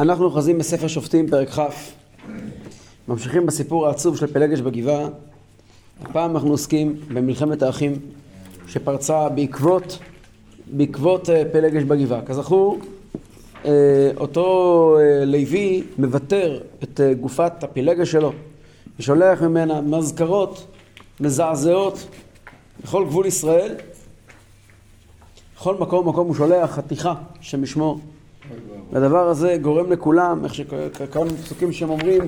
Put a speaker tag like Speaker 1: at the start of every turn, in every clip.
Speaker 1: אנחנו אוחזים בספר שופטים, פרק כ', ממשיכים בסיפור העצוב של פלגש בגבעה. הפעם אנחנו עוסקים במלחמת האחים שפרצה בעקבות, בעקבות אה, פלגש בגבעה. כזכור, אה, אותו אה, לוי מוותר את גופת הפילגש שלו ושולח ממנה מזכרות מזעזעות בכל גבול ישראל. בכל מקום מקום הוא שולח חתיכה שמשמו והדבר הזה גורם לכולם, איך שקראנו פסוקים שהם אומרים,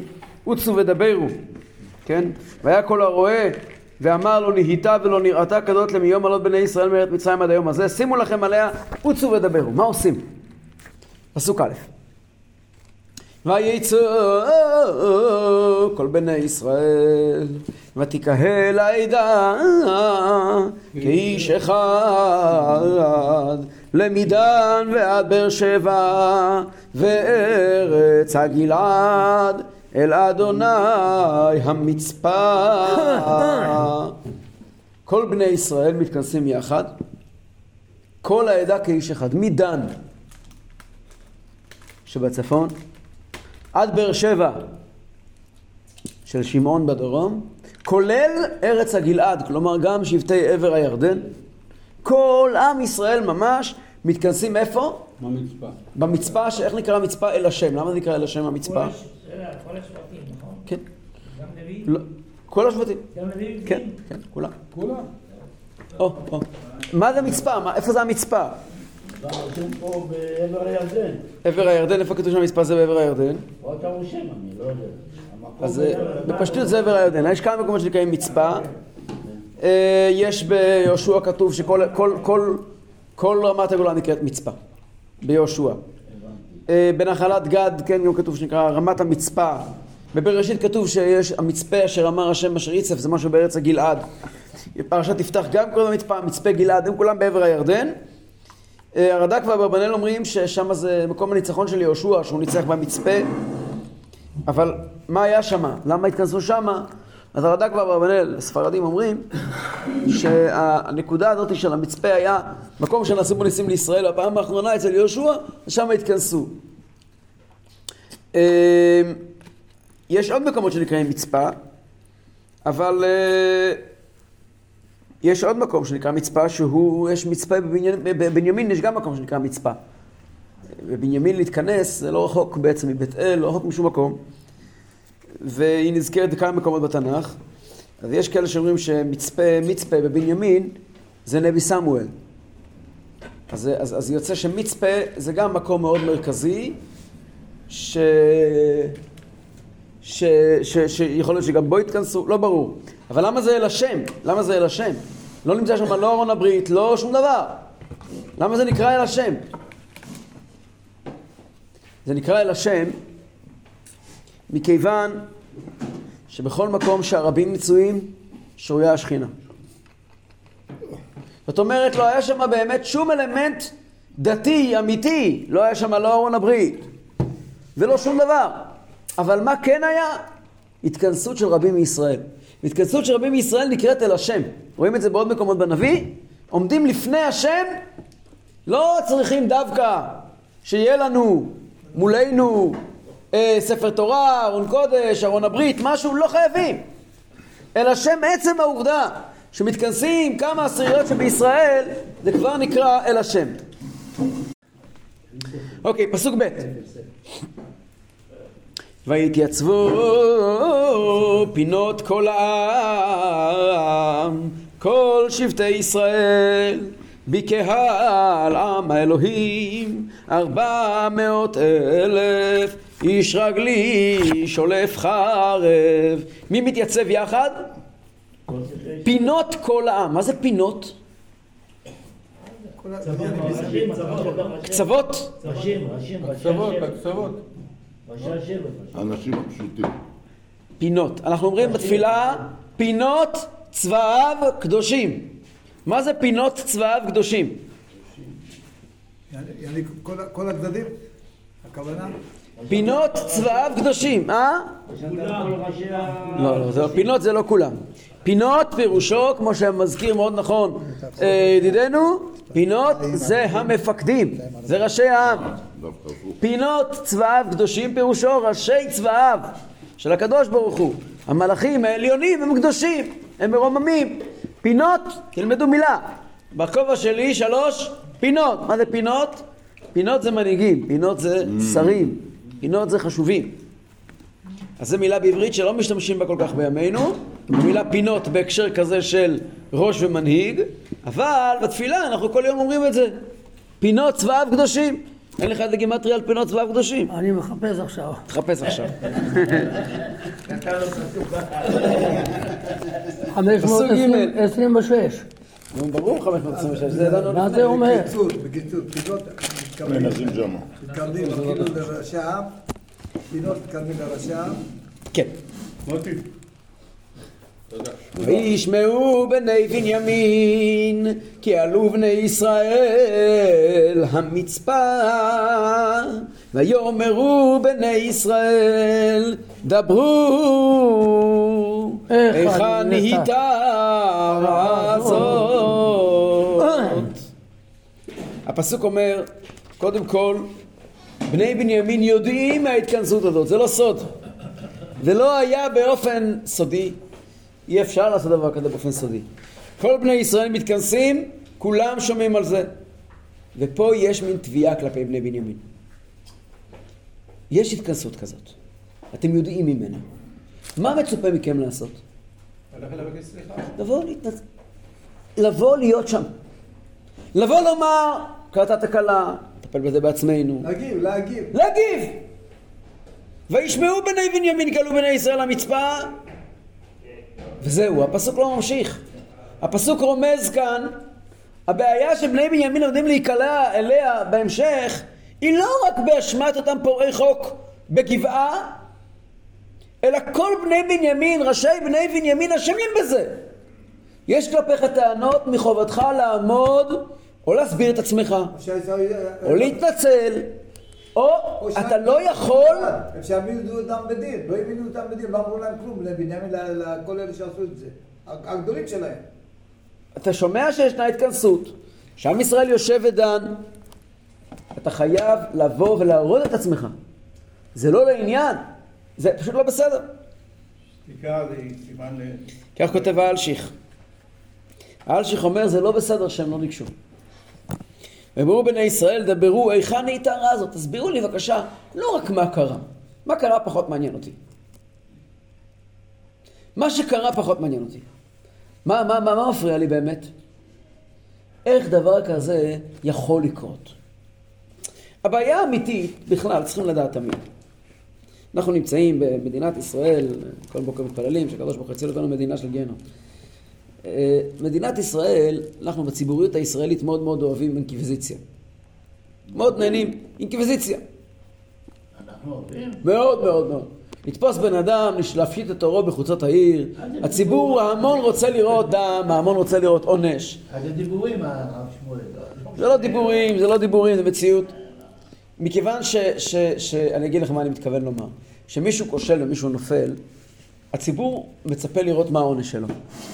Speaker 1: עוצו ודברו, כן? והיה כל הרואה ואמר לו נהיתה ולא נראתה כזאת למיום עלות בני ישראל מארץ מצרים עד היום הזה, שימו לכם עליה, עוצו ודברו. מה עושים? פסוק א' ויצאו כל בני ישראל ותקהל העדה כאיש אחד למדן ועד באר שבע וארץ הגלעד אל אדוני המצפה כל בני ישראל מתכנסים יחד כל העדה כאיש אחד מדן שבצפון עד באר שבע של שמעון בדרום, כולל ארץ הגלעד, כלומר גם שבטי עבר הירדן. כל עם ישראל ממש מתכנסים איפה?
Speaker 2: במצפה.
Speaker 1: במצפה, שאיך נקרא מצפה? אל השם. למה זה נקרא אל השם המצפה?
Speaker 3: כל השבטים, נכון?
Speaker 1: כן.
Speaker 3: גם לוי?
Speaker 1: לא. כל השבטים.
Speaker 3: גם לוי?
Speaker 1: כן, כן, כולם.
Speaker 2: כולם.
Speaker 1: או, או. מה זה מצפה? מה- איפה זה המצפה?
Speaker 3: רשום פה בעבר הירדן.
Speaker 1: עבר הירדן, איפה כתוב שהמצפה זה בעבר הירדן?
Speaker 3: או אתה רושם, אני לא יודע.
Speaker 1: אז אה. בפשטות זה עבר הירדן. יש כמה מקומות שנקראים מצפה. אה, יש ביהושע כתוב שכל כל, רמת הגולן נקראת מצפה. ביהושע. אה, בנחלת גד, כן, גם כתוב שנקרא רמת המצפה. בבראשית כתוב שיש המצפה אשר אמר השם אשר יצף, זה משהו בארץ הגלעד. פרשת תפתח גם קוראים למצפה, מצפה גלעד, הם כולם בעבר הירדן. אה, הרד"ק ואברבנאל אומרים ששם זה מקום הניצחון של יהושע, שהוא ניצח במצפה. אבל מה היה שם? למה התכנסו שם? אז הרד"ק ואברבנאל, הספרדים אומרים שהנקודה הזאת של המצפה היה מקום שנעשו בו ניסים לישראל, הפעם האחרונה אצל יהושע, ושם התכנסו. אה, יש עוד מקומות שנקראים מצפה, אבל אה, יש עוד מקום שנקרא מצפה, שהוא, יש מצפה בבנימין, יש גם מקום שנקרא מצפה. בבנימין להתכנס זה לא רחוק בעצם מבית אל, לא רחוק משום מקום. והיא נזכרת בכמה מקומות בתנ"ך. אז יש כאלה שאומרים שמצפה, מצפה בבנימין זה נבי סמואל. אז, אז, אז יוצא שמצפה זה גם מקום מאוד מרכזי, ש... ש, ש, שיכול להיות שגם בו יתכנסו, לא ברור. אבל למה זה אל השם? למה זה אל השם? לא נמצא שם לא ארון הברית, לא שום דבר. למה זה נקרא אל השם? זה נקרא אל השם מכיוון שבכל מקום שהרבים מצויים שרויה השכינה. זאת אומרת, לא היה שם באמת שום אלמנט דתי, אמיתי. לא היה שם לא ארון הברית ולא שום דבר. אבל מה כן היה? התכנסות של רבים מישראל. התכנסות של רבים מישראל נקראת אל השם. רואים את זה בעוד מקומות בנביא? עומדים לפני השם, לא צריכים דווקא שיהיה לנו מולנו אה, ספר תורה, ארון קודש, ארון הברית, משהו, לא חייבים. אלא שם עצם העובדה שמתכנסים כמה עשיריות שבישראל, זה כבר נקרא אל השם. אוקיי, פסוק ב' ויתייצבו פינות כל העם, כל שבטי ישראל, בקהל עם האלוהים, ארבע מאות אלף, איש רגלי שולף חרב. מי מתייצב יחד? פינות כל העם. מה זה פינות? קצוות?
Speaker 4: האנשים הפשוטים.
Speaker 1: פינות. אנחנו אומרים בתפילה, פינות צבאיו קדושים. מה זה פינות צבאיו קדושים?
Speaker 5: יעני- כל ה- כל הצדדים? הכוונה?
Speaker 1: פינות צבאיו קדושים, אה? לא, לא, לא, פינות זה לא כולם. פינות פירושו, כמו שמזכיר מאוד נכון אה, ידידנו, פינות זה המפקדים, זה ראשי העם. פינות צבאיו קדושים פירושו ראשי צבאיו של הקדוש ברוך הוא. המלאכים העליונים הם קדושים, הם מרוממים. פינות, תלמדו מילה. בכובע שלי שלוש פינות. מה זה פינות? פינות זה מנהיגים, פינות זה שרים, פינות זה חשובים. אז זו מילה בעברית שלא משתמשים בה כל כך בימינו, מילה פינות בהקשר כזה של ראש ומנהיג, אבל בתפילה אנחנו כל יום אומרים את זה. פינות צבאיו קדושים. אין לך איזה גימטריה על פינות צבאיו קדושים.
Speaker 2: אני מחפש עכשיו.
Speaker 1: תחפש עכשיו.
Speaker 3: לו פסוק.
Speaker 2: 526.
Speaker 1: נו, ברור 526, זה ידענו.
Speaker 2: מה זה אומר?
Speaker 5: בקיצור, בקיצור, פינות מתכוונים
Speaker 4: מנסים שמה.
Speaker 5: מתכוונים כאילו מתכוונים לראשי העם.
Speaker 1: כן.
Speaker 4: מוטי.
Speaker 1: וישמעו בני בנימין כי עלו בני ישראל המצפה ויאמרו בני ישראל דברו
Speaker 2: היכן נהייתה
Speaker 1: נהייתה הזאת הפסוק אומר קודם כל בני בנימין יודעים מההתכנסות הזאת זה לא סוד זה לא היה באופן סודי אי אפשר לעשות דבר כזה באופן סודי. כל בני ישראל מתכנסים, כולם שומעים על זה. ופה יש מין תביעה כלפי בני בנימין. יש התכנסות כזאת. אתם יודעים ממנה. מה מצופה מכם לעשות? לבוא להתנצ... לבוא להיות שם. לבוא לומר, קרתה תקלה, נטפל בזה בעצמנו.
Speaker 5: להגיב, להגיב.
Speaker 1: להגיב! וישמעו בני בנימין גלו בני ישראל למצפה וזהו, הפסוק לא ממשיך. הפסוק רומז כאן, הבעיה שבני בנימין עומדים להיקלע אליה בהמשך, היא לא רק באשמת אותם פורעי חוק בגבעה, אלא כל בני בנימין, ראשי בני בנימין אשמים בזה. יש כלפיך טענות מחובתך לעמוד או להסביר את עצמך, או להתנצל, או אתה לא יכול
Speaker 5: הם שהעמידו אותם בדין, לא העמידו אותם בדין, לא אמרו להם כלום, לבנימין, לכל אלה שעשו את זה. הגדולים שלהם.
Speaker 1: אתה שומע שישנה התכנסות, שעם ישראל יושב ודן, אתה חייב לבוא ולהראות את עצמך. זה לא לעניין, זה פשוט לא בסדר.
Speaker 4: שתיקה זה סימן ל...
Speaker 1: כך כותב האלשיך. האלשיך אומר זה לא בסדר שהם לא ניגשו. ואמרו בני ישראל דברו היכן נהייתה הרעה הזאת, תסבירו לי בבקשה לא רק מה קרה, מה קרה פחות מעניין אותי. מה שקרה פחות מעניין אותי. מה, מה, מה, מה מפריע לי באמת? איך דבר כזה יכול לקרות? הבעיה האמיתית, בכלל, צריכים לדעת תמיד. אנחנו נמצאים במדינת ישראל, כל בוקר מתפללים שהקדוש ברוך הוא יציל אותנו מדינה של גיהנום. אה, מדינת ישראל, אנחנו בציבוריות הישראלית מאוד מאוד אוהבים אינקוויזיציה. מאוד נהנים, אינקוויזיציה.
Speaker 3: אנחנו אוהבים.
Speaker 1: מאוד מאוד מאוד. לתפוס בן אדם, להפשיט את עורו בחוצות העיר. הציבור, ההמון רוצה לראות דם, ההמון רוצה לראות עונש.
Speaker 3: אז זה דיבורים, הרב שמואל.
Speaker 1: זה לא דיבורים, זה לא דיבורים, זה מציאות. מכיוון ש, ש, ש... אני אגיד לך מה אני מתכוון לומר. כשמישהו כושל ומישהו נופל, הציבור מצפה לראות מה העונש שלו.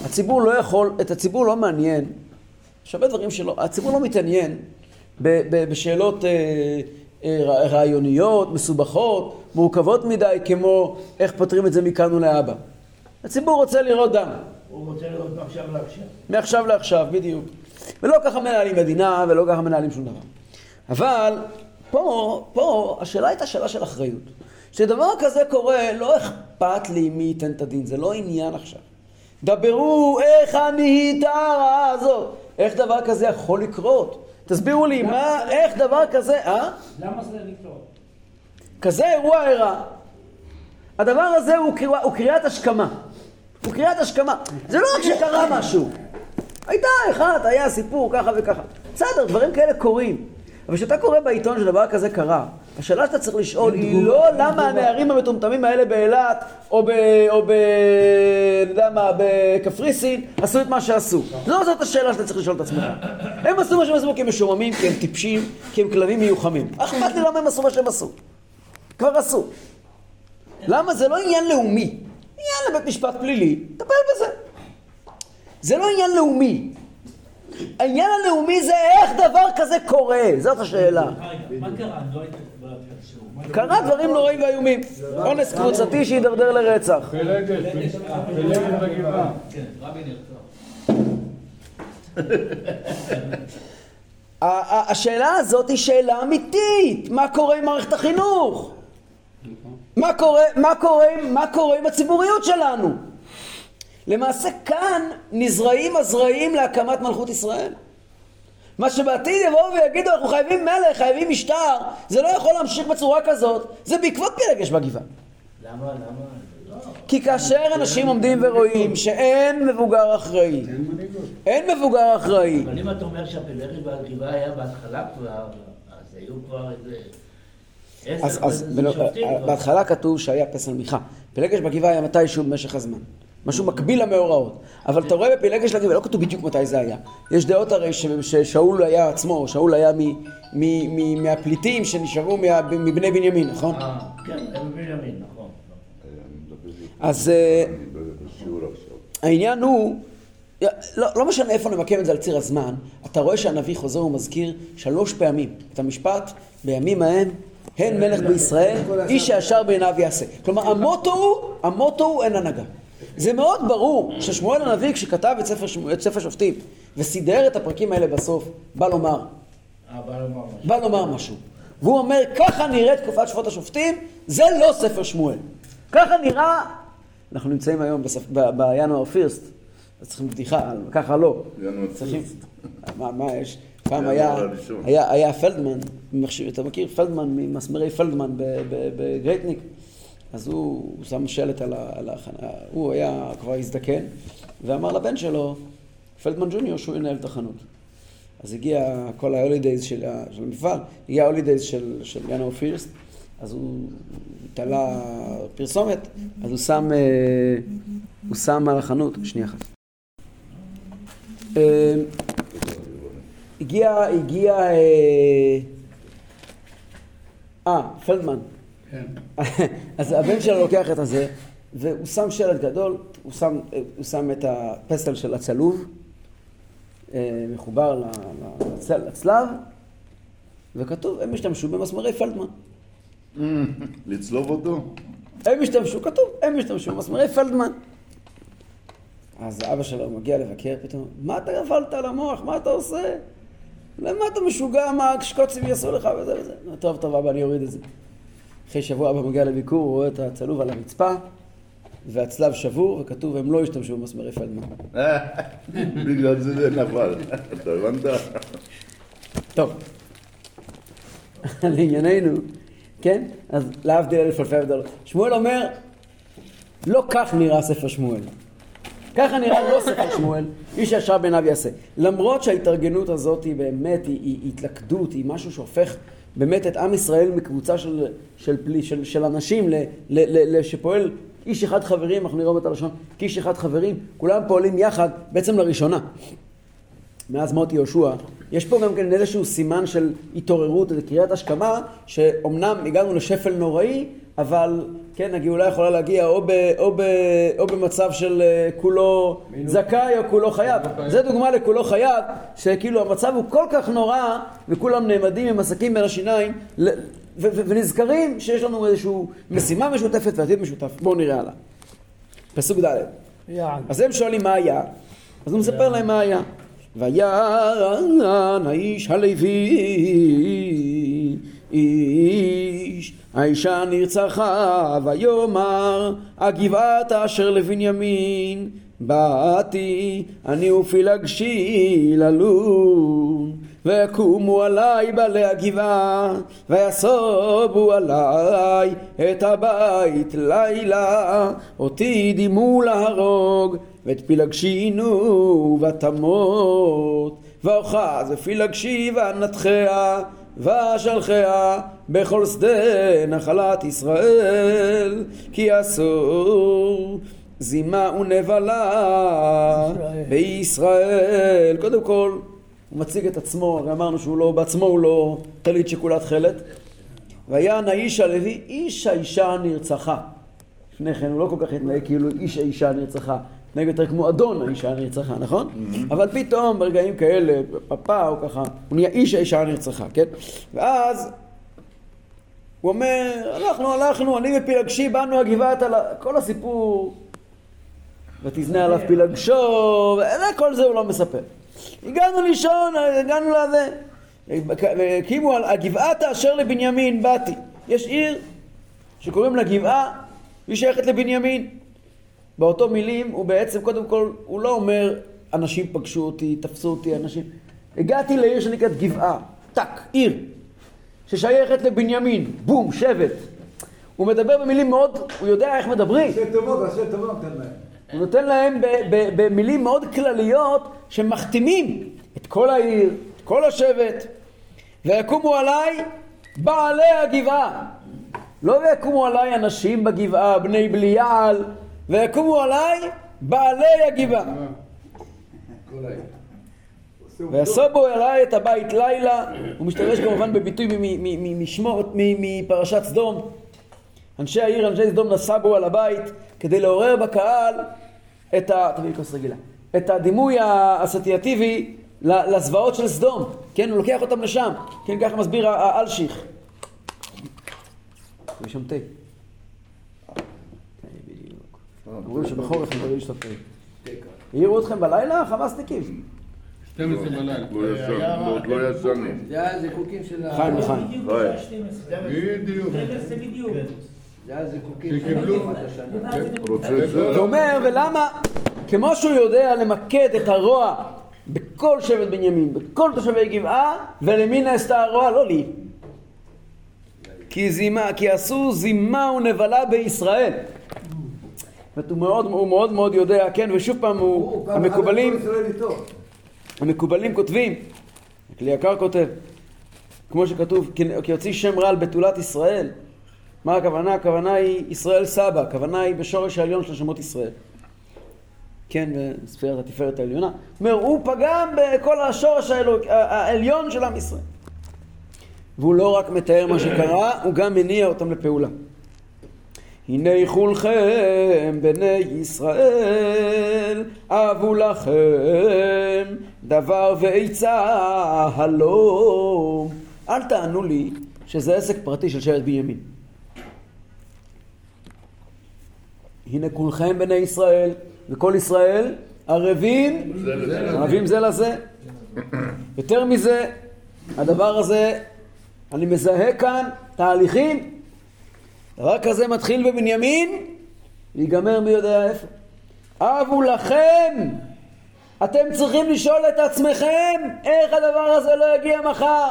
Speaker 1: הציבור לא יכול, את הציבור לא מעניין, יש הרבה דברים שלא, הציבור לא מתעניין ב, ב, בשאלות אה, אה, רע- רעיוניות, מסובכות, מורכבות מדי, כמו איך פותרים את זה מכאן ולהבא. הציבור רוצה לראות דם.
Speaker 3: הוא רוצה לראות מעכשיו לעכשיו.
Speaker 1: מעכשיו לעכשיו, בדיוק. ולא ככה מנהלים מדינה, ולא ככה מנהלים שום דבר. אבל פה, פה השאלה הייתה שאלה של אחריות. כשדבר כזה קורה, לא אכפת לי מי ייתן את הדין, זה לא עניין עכשיו. דברו איך הנהיית הרעה הזאת. איך דבר כזה יכול לקרות? תסבירו לי, מה, איך דבר כזה, אה?
Speaker 3: למה זה לקרות?
Speaker 1: כזה אירוע אירע. הדבר הזה הוא, קריאה- הוא קריאת השכמה. הוא קריאת השכמה. זה לא רק שקרה משהו. הייתה אחת, היה סיפור ככה וככה. בסדר, דברים כאלה קורים. אבל כשאתה קורא בעיתון שדבר כזה קרה, השאלה שאתה צריך לשאול היא לא למה הנערים המטומטמים האלה באילת או ב... או ב... אני יודע מה, בקפריסין עשו את מה שעשו. לא זאת השאלה שאתה צריך לשאול את עצמך. הם עשו מה שהם עשו כי הם משועממים, כי הם טיפשים, כי הם כלבים מיוחמים. אכפת לי למה הם עשו מה שהם עשו. כבר עשו. למה? זה לא עניין לאומי. עניין לבית משפט פלילי, טפל בזה. זה לא עניין לאומי. העניין הלאומי זה איך דבר כזה קורה, זאת השאלה.
Speaker 6: מה קרה? לא הייתי
Speaker 1: קרה דברים נוראים ואיומים. אונס קבוצתי שהידרדר לרצח. ה- השאלה הזאת היא שאלה אמיתית, מה קורה עם מערכת החינוך? מה קורה, מה קורה, מה קורה עם הציבוריות שלנו? למעשה כאן נזרעים הזרעים להקמת מלכות ישראל. מה שבעתיד יבואו ויגידו אנחנו חייבים מלך, חייבים משטר, זה לא יכול להמשיך בצורה כזאת, זה בעקבות פילגש בגבעה.
Speaker 3: למה, למה?
Speaker 1: כי כאשר אנשים עומדים ורואים שאין מבוגר אחראי, אין מבוגר אחראי,
Speaker 3: אבל אם אתה אומר שהפלגש בגבעה היה בהתחלה כבר, אז היו כבר איזה...
Speaker 1: אז, אז. בהתחלה כתוב שהיה פסל מיכה. פילגש בגבעה היה מתישהו במשך הזמן. משהו מקביל למאורעות. אבל אתה רואה בפילגש לגבעה, לא כתוב בדיוק מתי זה היה. יש דעות הרי ששאול היה עצמו, שאול היה מ, מ, מ, מהפליטים שנשארו מה, מבני בנימין, נכון?
Speaker 3: אה, כן, הם בנימין, נכון.
Speaker 1: אז אה, העניין הוא, לא, לא משנה איפה נמקם את זה על ציר הזמן, אתה רואה שהנביא חוזר ומזכיר שלוש פעמים את המשפט, בימים ההם, הן מלך בישראל, איש הישר בעיניו יעשה. כלומר, המוטו הוא, המוטו הוא אין הנהגה. זה מאוד ברור ששמואל הנביא, כשכתב את ספר, את ספר שופטים, וסידר את הפרקים האלה בסוף, בא לומר,
Speaker 3: אה, בא לומר משהו.
Speaker 1: בא לומר משהו. והוא אומר, ככה נראית תקופת שפוט השופטים, זה לא ספר שמואל. ככה נראה, אנחנו נמצאים היום בספ... ב- בינואר first, אז צריכים בדיחה, ככה לא.
Speaker 6: ינואר
Speaker 1: צריכים...
Speaker 6: first.
Speaker 1: מה, מה יש? פעם היה,
Speaker 6: הראשון.
Speaker 1: היה, היה פלדמן, אתה מכיר פלדמן ממסמרי פלדמן ב- ב Great Neck? אז הוא, הוא שם שלט על, ה, החנה, הוא היה כבר הזדקן, ואמר לבן שלו, פלדמן junior, שהוא ינהל את החנות. אז הגיע כל ה holidays של, של המפעל, הגיע ההולידייז של, של ינואר פירסט, אז הוא תלה פרסומת, אז הוא שם, אה, הוא שם על החנות, שנייה אחת. אה, הגיע, הגיע, אה, אה, פלדמן. אז הבן שלו לוקח את הזה, והוא שם שלט גדול, הוא שם, הוא שם את הפסל של הצלוב, אה, מחובר לצל- לצלב, וכתוב, הם השתמשו במסמרי פלדמן.
Speaker 6: לצלוב אותו?
Speaker 1: הם השתמשו, כתוב, הם השתמשו במסמרי פלדמן. אז אבא שלו מגיע לבקר פתאום, מה אתה גבלת על המוח? מה אתה עושה? למה אתה משוגע? מה השקוצים יעשו לך וזה וזה? "נו, טוב, טוב, אבא, אני אוריד את זה. אחרי שבוע אבא מגיע לביקור, הוא רואה את הצלוב על הרצפה, והצלב שבור, וכתוב, הם לא השתמשו במסמרי פלדמן.
Speaker 6: בגלל זה זה נפל. אתה הבנת?
Speaker 1: טוב, לענייננו, כן? אז להבדיל אלף אלפי הבדלות. שמואל אומר, לא כך נראה ספר שמואל. ככה נראה לא ספר שמואל, איש הישר בעיניו יעשה. למרות שההתארגנות הזאת היא באמת, היא, היא התלכדות, היא משהו שהופך באמת את עם ישראל מקבוצה של, של, פלי, של, של אנשים ל, ל, ל, ל, שפועל איש אחד חברים, אנחנו נראה את הלשון, כאיש אחד חברים, כולם פועלים יחד בעצם לראשונה. מאז מות יהושע, יש פה גם כן איזשהו סימן של התעוררות, איזו קריאת השכמה, שאומנם הגענו לשפל נוראי, אבל כן, הגאולה יכולה להגיע או, ב, או, ב, או במצב של אה, כולו זכאי או כולו חייב. זה דוגמה לכולו חייב, שכאילו המצב הוא כל כך נורא, וכולם נעמדים עם עסקים בין השיניים, ל- ו- ו- ונזכרים שיש לנו איזושהי משימה משותפת ועתיד משותף. בואו נראה הלאה. פסוק ד'
Speaker 2: יעד.
Speaker 1: אז הם שואלים מה היה, אז הוא מספר להם מה היה. ויען האיש הלוי, האישה נרצחה, ויאמר הגבעת אשר לבנימין, באתי אני ופילגשי ללון. ויקומו עלי בעלי הגבעה, ויסובו עלי את הבית לילה, אותי דימו להרוג, ואת פילגשינו ותמות, ואוחז ופילגשי ואנתחיה, ואשלחיה בכל שדה נחלת ישראל, כי אסור זימה ונבלה
Speaker 2: ישראל.
Speaker 1: בישראל. קודם כל, הוא מציג את עצמו, הרי אמרנו שהוא לא, בעצמו הוא לא טלית שכולה תכלת. ויען האיש הלוי, איש האישה נרצחה. לפני כן הוא לא כל כך התנהג כאילו איש האישה נרצחה. התנהג יותר כמו אדון האישה נרצחה, נכון? אבל פתאום ברגעים כאלה, פאפה או ככה, הוא נהיה איש האישה נרצחה, כן? ואז הוא אומר, אנחנו הלכנו, אני ופילגשי באנו הגבעת על ה... כל הסיפור, ותזנה עליו פילגשו, וכל זה הוא לא מספר. הגענו לישון, הגענו לזה. והקימו על הגבעת אשר לבנימין, באתי. יש עיר שקוראים לה גבעה, היא שייכת לבנימין. באותו מילים הוא בעצם, קודם כל, הוא לא אומר אנשים פגשו אותי, תפסו אותי, אנשים... הגעתי לעיר שנקראת גבעה, טק, עיר, ששייכת לבנימין, בום, שבט. הוא מדבר במילים מאוד, הוא יודע איך מדברים.
Speaker 5: ראשי תיבות, ראשי תיבות נותן להם.
Speaker 1: הוא נותן להם במילים מאוד כלליות שמחתימים את כל העיר, את כל השבט. ויקומו עליי בעלי הגבעה. לא ויקומו עליי אנשים בגבעה, בני בליעל, ויקומו עליי בעלי הגבעה. ויסובו אליי את הבית לילה, הוא משתמש כמובן בביטוי מפרשת סדום. אנשי העיר, אנשי סדום נסבו על הבית כדי לעורר בקהל את ה... תביא לי כוס רגילה. את הדימוי האסוציאטיבי ל- לזוועות של סדום. כן, הוא לוקח אותם לשם. כן, ככה מסביר האלשיך. יש שם תה. כן. אומרים שבחורף אני לא לשתות תה. העירו אתכם בלילה? חמאסניקים.
Speaker 4: 12 בלילה.
Speaker 6: לא עוד לא ישנים.
Speaker 2: זה הזיקוקים של ה...
Speaker 1: חיים לחיים.
Speaker 3: בדיוק
Speaker 6: אוי.
Speaker 3: בשעה 12.
Speaker 4: בדיוק.
Speaker 3: זה בדיוק.
Speaker 2: זה הזיקוקים של
Speaker 4: שקיבלו.
Speaker 1: ואומר, ולמה? כמו שהוא יודע למקד את הרוע בכל שבט בנימין, בכל תושבי גבעה, ולמי נעשתה הרוע? לא לי. כי זימה, כי עשו זימה ונבלה בישראל. זאת אומרת, הוא מאוד, מאוד יודע, כן, ושוב פעם, המקובלים. המקובלים כותבים, כלי יקר כותב, כמו שכתוב, כי יוציא שם רע על בתולת ישראל. מה הכוונה? הכוונה היא ישראל סבא, הכוונה היא בשורש העליון של שמות ישראל. כן, בספירת התפארת העליונה. זאת אומרת, הוא פגם בכל השורש האלוק, העליון של עם ישראל. והוא לא רק מתאר מה שקרה, הוא גם מניע אותם לפעולה. הנה כולכם בני ישראל, אבו לכם דבר ועצה הלום. אל תענו לי שזה עסק פרטי של שבט בנימין. הנה כולכם בני ישראל, וכל ישראל ערבים. ערבים זה לזה. יותר מזה, הדבר הזה, אני מזהה כאן תהליכים. דבר כזה מתחיל בבנימין, ויגמר מי יודע איפה. אבו לכם! אתם צריכים לשאול את עצמכם איך הדבר הזה לא יגיע מחר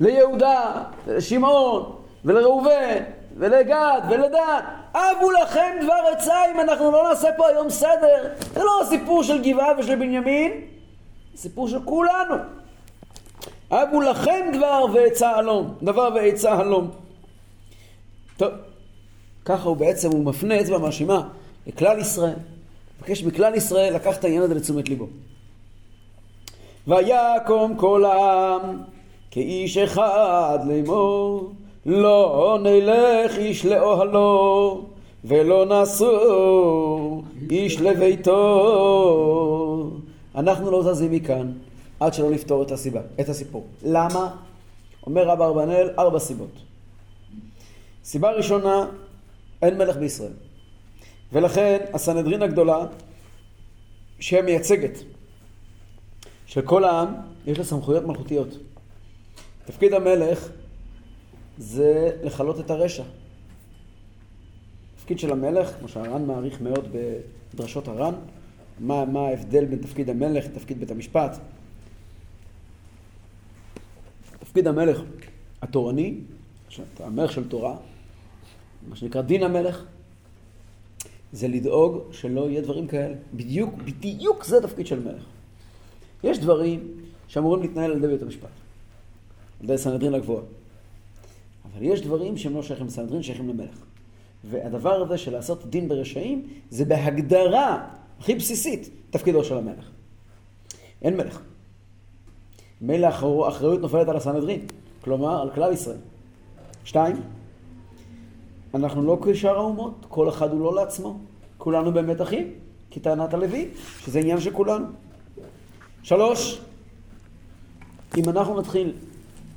Speaker 1: ליהודה, ולשמעון, ולראובן, ולגד, ולדן. אבו לכם דבר עצה אם אנחנו לא נעשה פה היום סדר. זה לא הסיפור של גבעה ושל בנימין, זה סיפור של כולנו. אבו לכם דבר ועצה הלום, דבר ועצה הלום. טוב, ככה הוא בעצם, הוא מפנה אצבע מאשימה לכלל ישראל. מבקש מכלל ישראל לקח את העניין הזה לתשומת ליבו. ויקום כל העם כאיש אחד לאמור לא נלך איש לאוהלו ולא נסור איש לביתו אנחנו לא זזים מכאן עד שלא נפתור את הסיבה, את הסיפור. למה? אומר רב אברבנאל ארבע סיבות. סיבה ראשונה, אין מלך בישראל. ולכן הסנהדרין הגדולה, שהיא המייצגת של כל העם, יש לה סמכויות מלכותיות. תפקיד המלך זה לכלות את הרשע. תפקיד של המלך, כמו שהר"ן מעריך מאוד בדרשות הר"ן, מה, מה ההבדל בין תפקיד המלך לתפקיד בית המשפט. תפקיד המלך התורני, המלך של תורה, מה שנקרא דין המלך, זה לדאוג שלא יהיה דברים כאלה. בדיוק, בדיוק זה תפקיד של מלך. יש דברים שאמורים להתנהל על ידי בית המשפט, על ידי סנהדרין הגבוהה. אבל יש דברים שהם לא שייכים לסנהדרין, שייכים למלך. והדבר הזה של לעשות דין ברשעים, זה בהגדרה הכי בסיסית תפקידו של המלך. אין מלך. מילא האחריות נופלת על הסנהדרין, כלומר על כלל ישראל. שתיים, אנחנו לא כשאר האומות, כל אחד הוא לא לעצמו. כולנו באמת אחים, כטענת הלוי, שזה עניין של כולנו. שלוש, אם אנחנו נתחיל,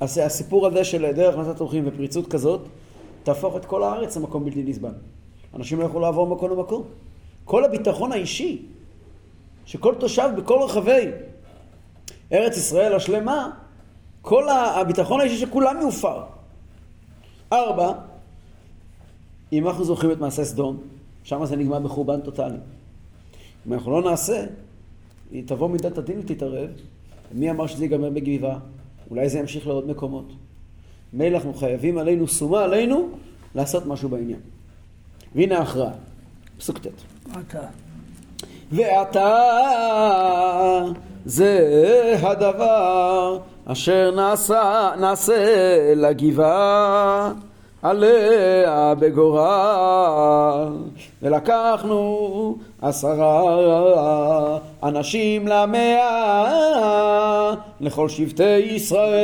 Speaker 1: הסיפור הזה של היעדר הכנסת אורחים ופריצות כזאת, תהפוך את כל הארץ למקום בלתי נסבל. אנשים לא יוכלו לעבור מקום למקום. כל הביטחון האישי שכל תושב בכל רחבי ארץ ישראל השלמה, כל הביטחון האישי של כולם יופר. ארבע, אם אנחנו זוכרים את מעשה סדום, שם זה נגמר בחורבן טוטאלי. אם אנחנו לא נעשה, היא תבוא מידת הדין ותתערב. מי אמר שזה ייגמר בגבעה? אולי זה ימשיך לעוד מקומות. מילא אנחנו חייבים עלינו, שומה עלינו, לעשות משהו בעניין. והנה ההכרעה, פסוק ט'.
Speaker 2: אתה.
Speaker 1: ועתה זה הדבר אשר נעשה, נעשה לגבעה עליה בגורל. ולקחנו עשרה אנשים למאה לכל שבטי ישראל.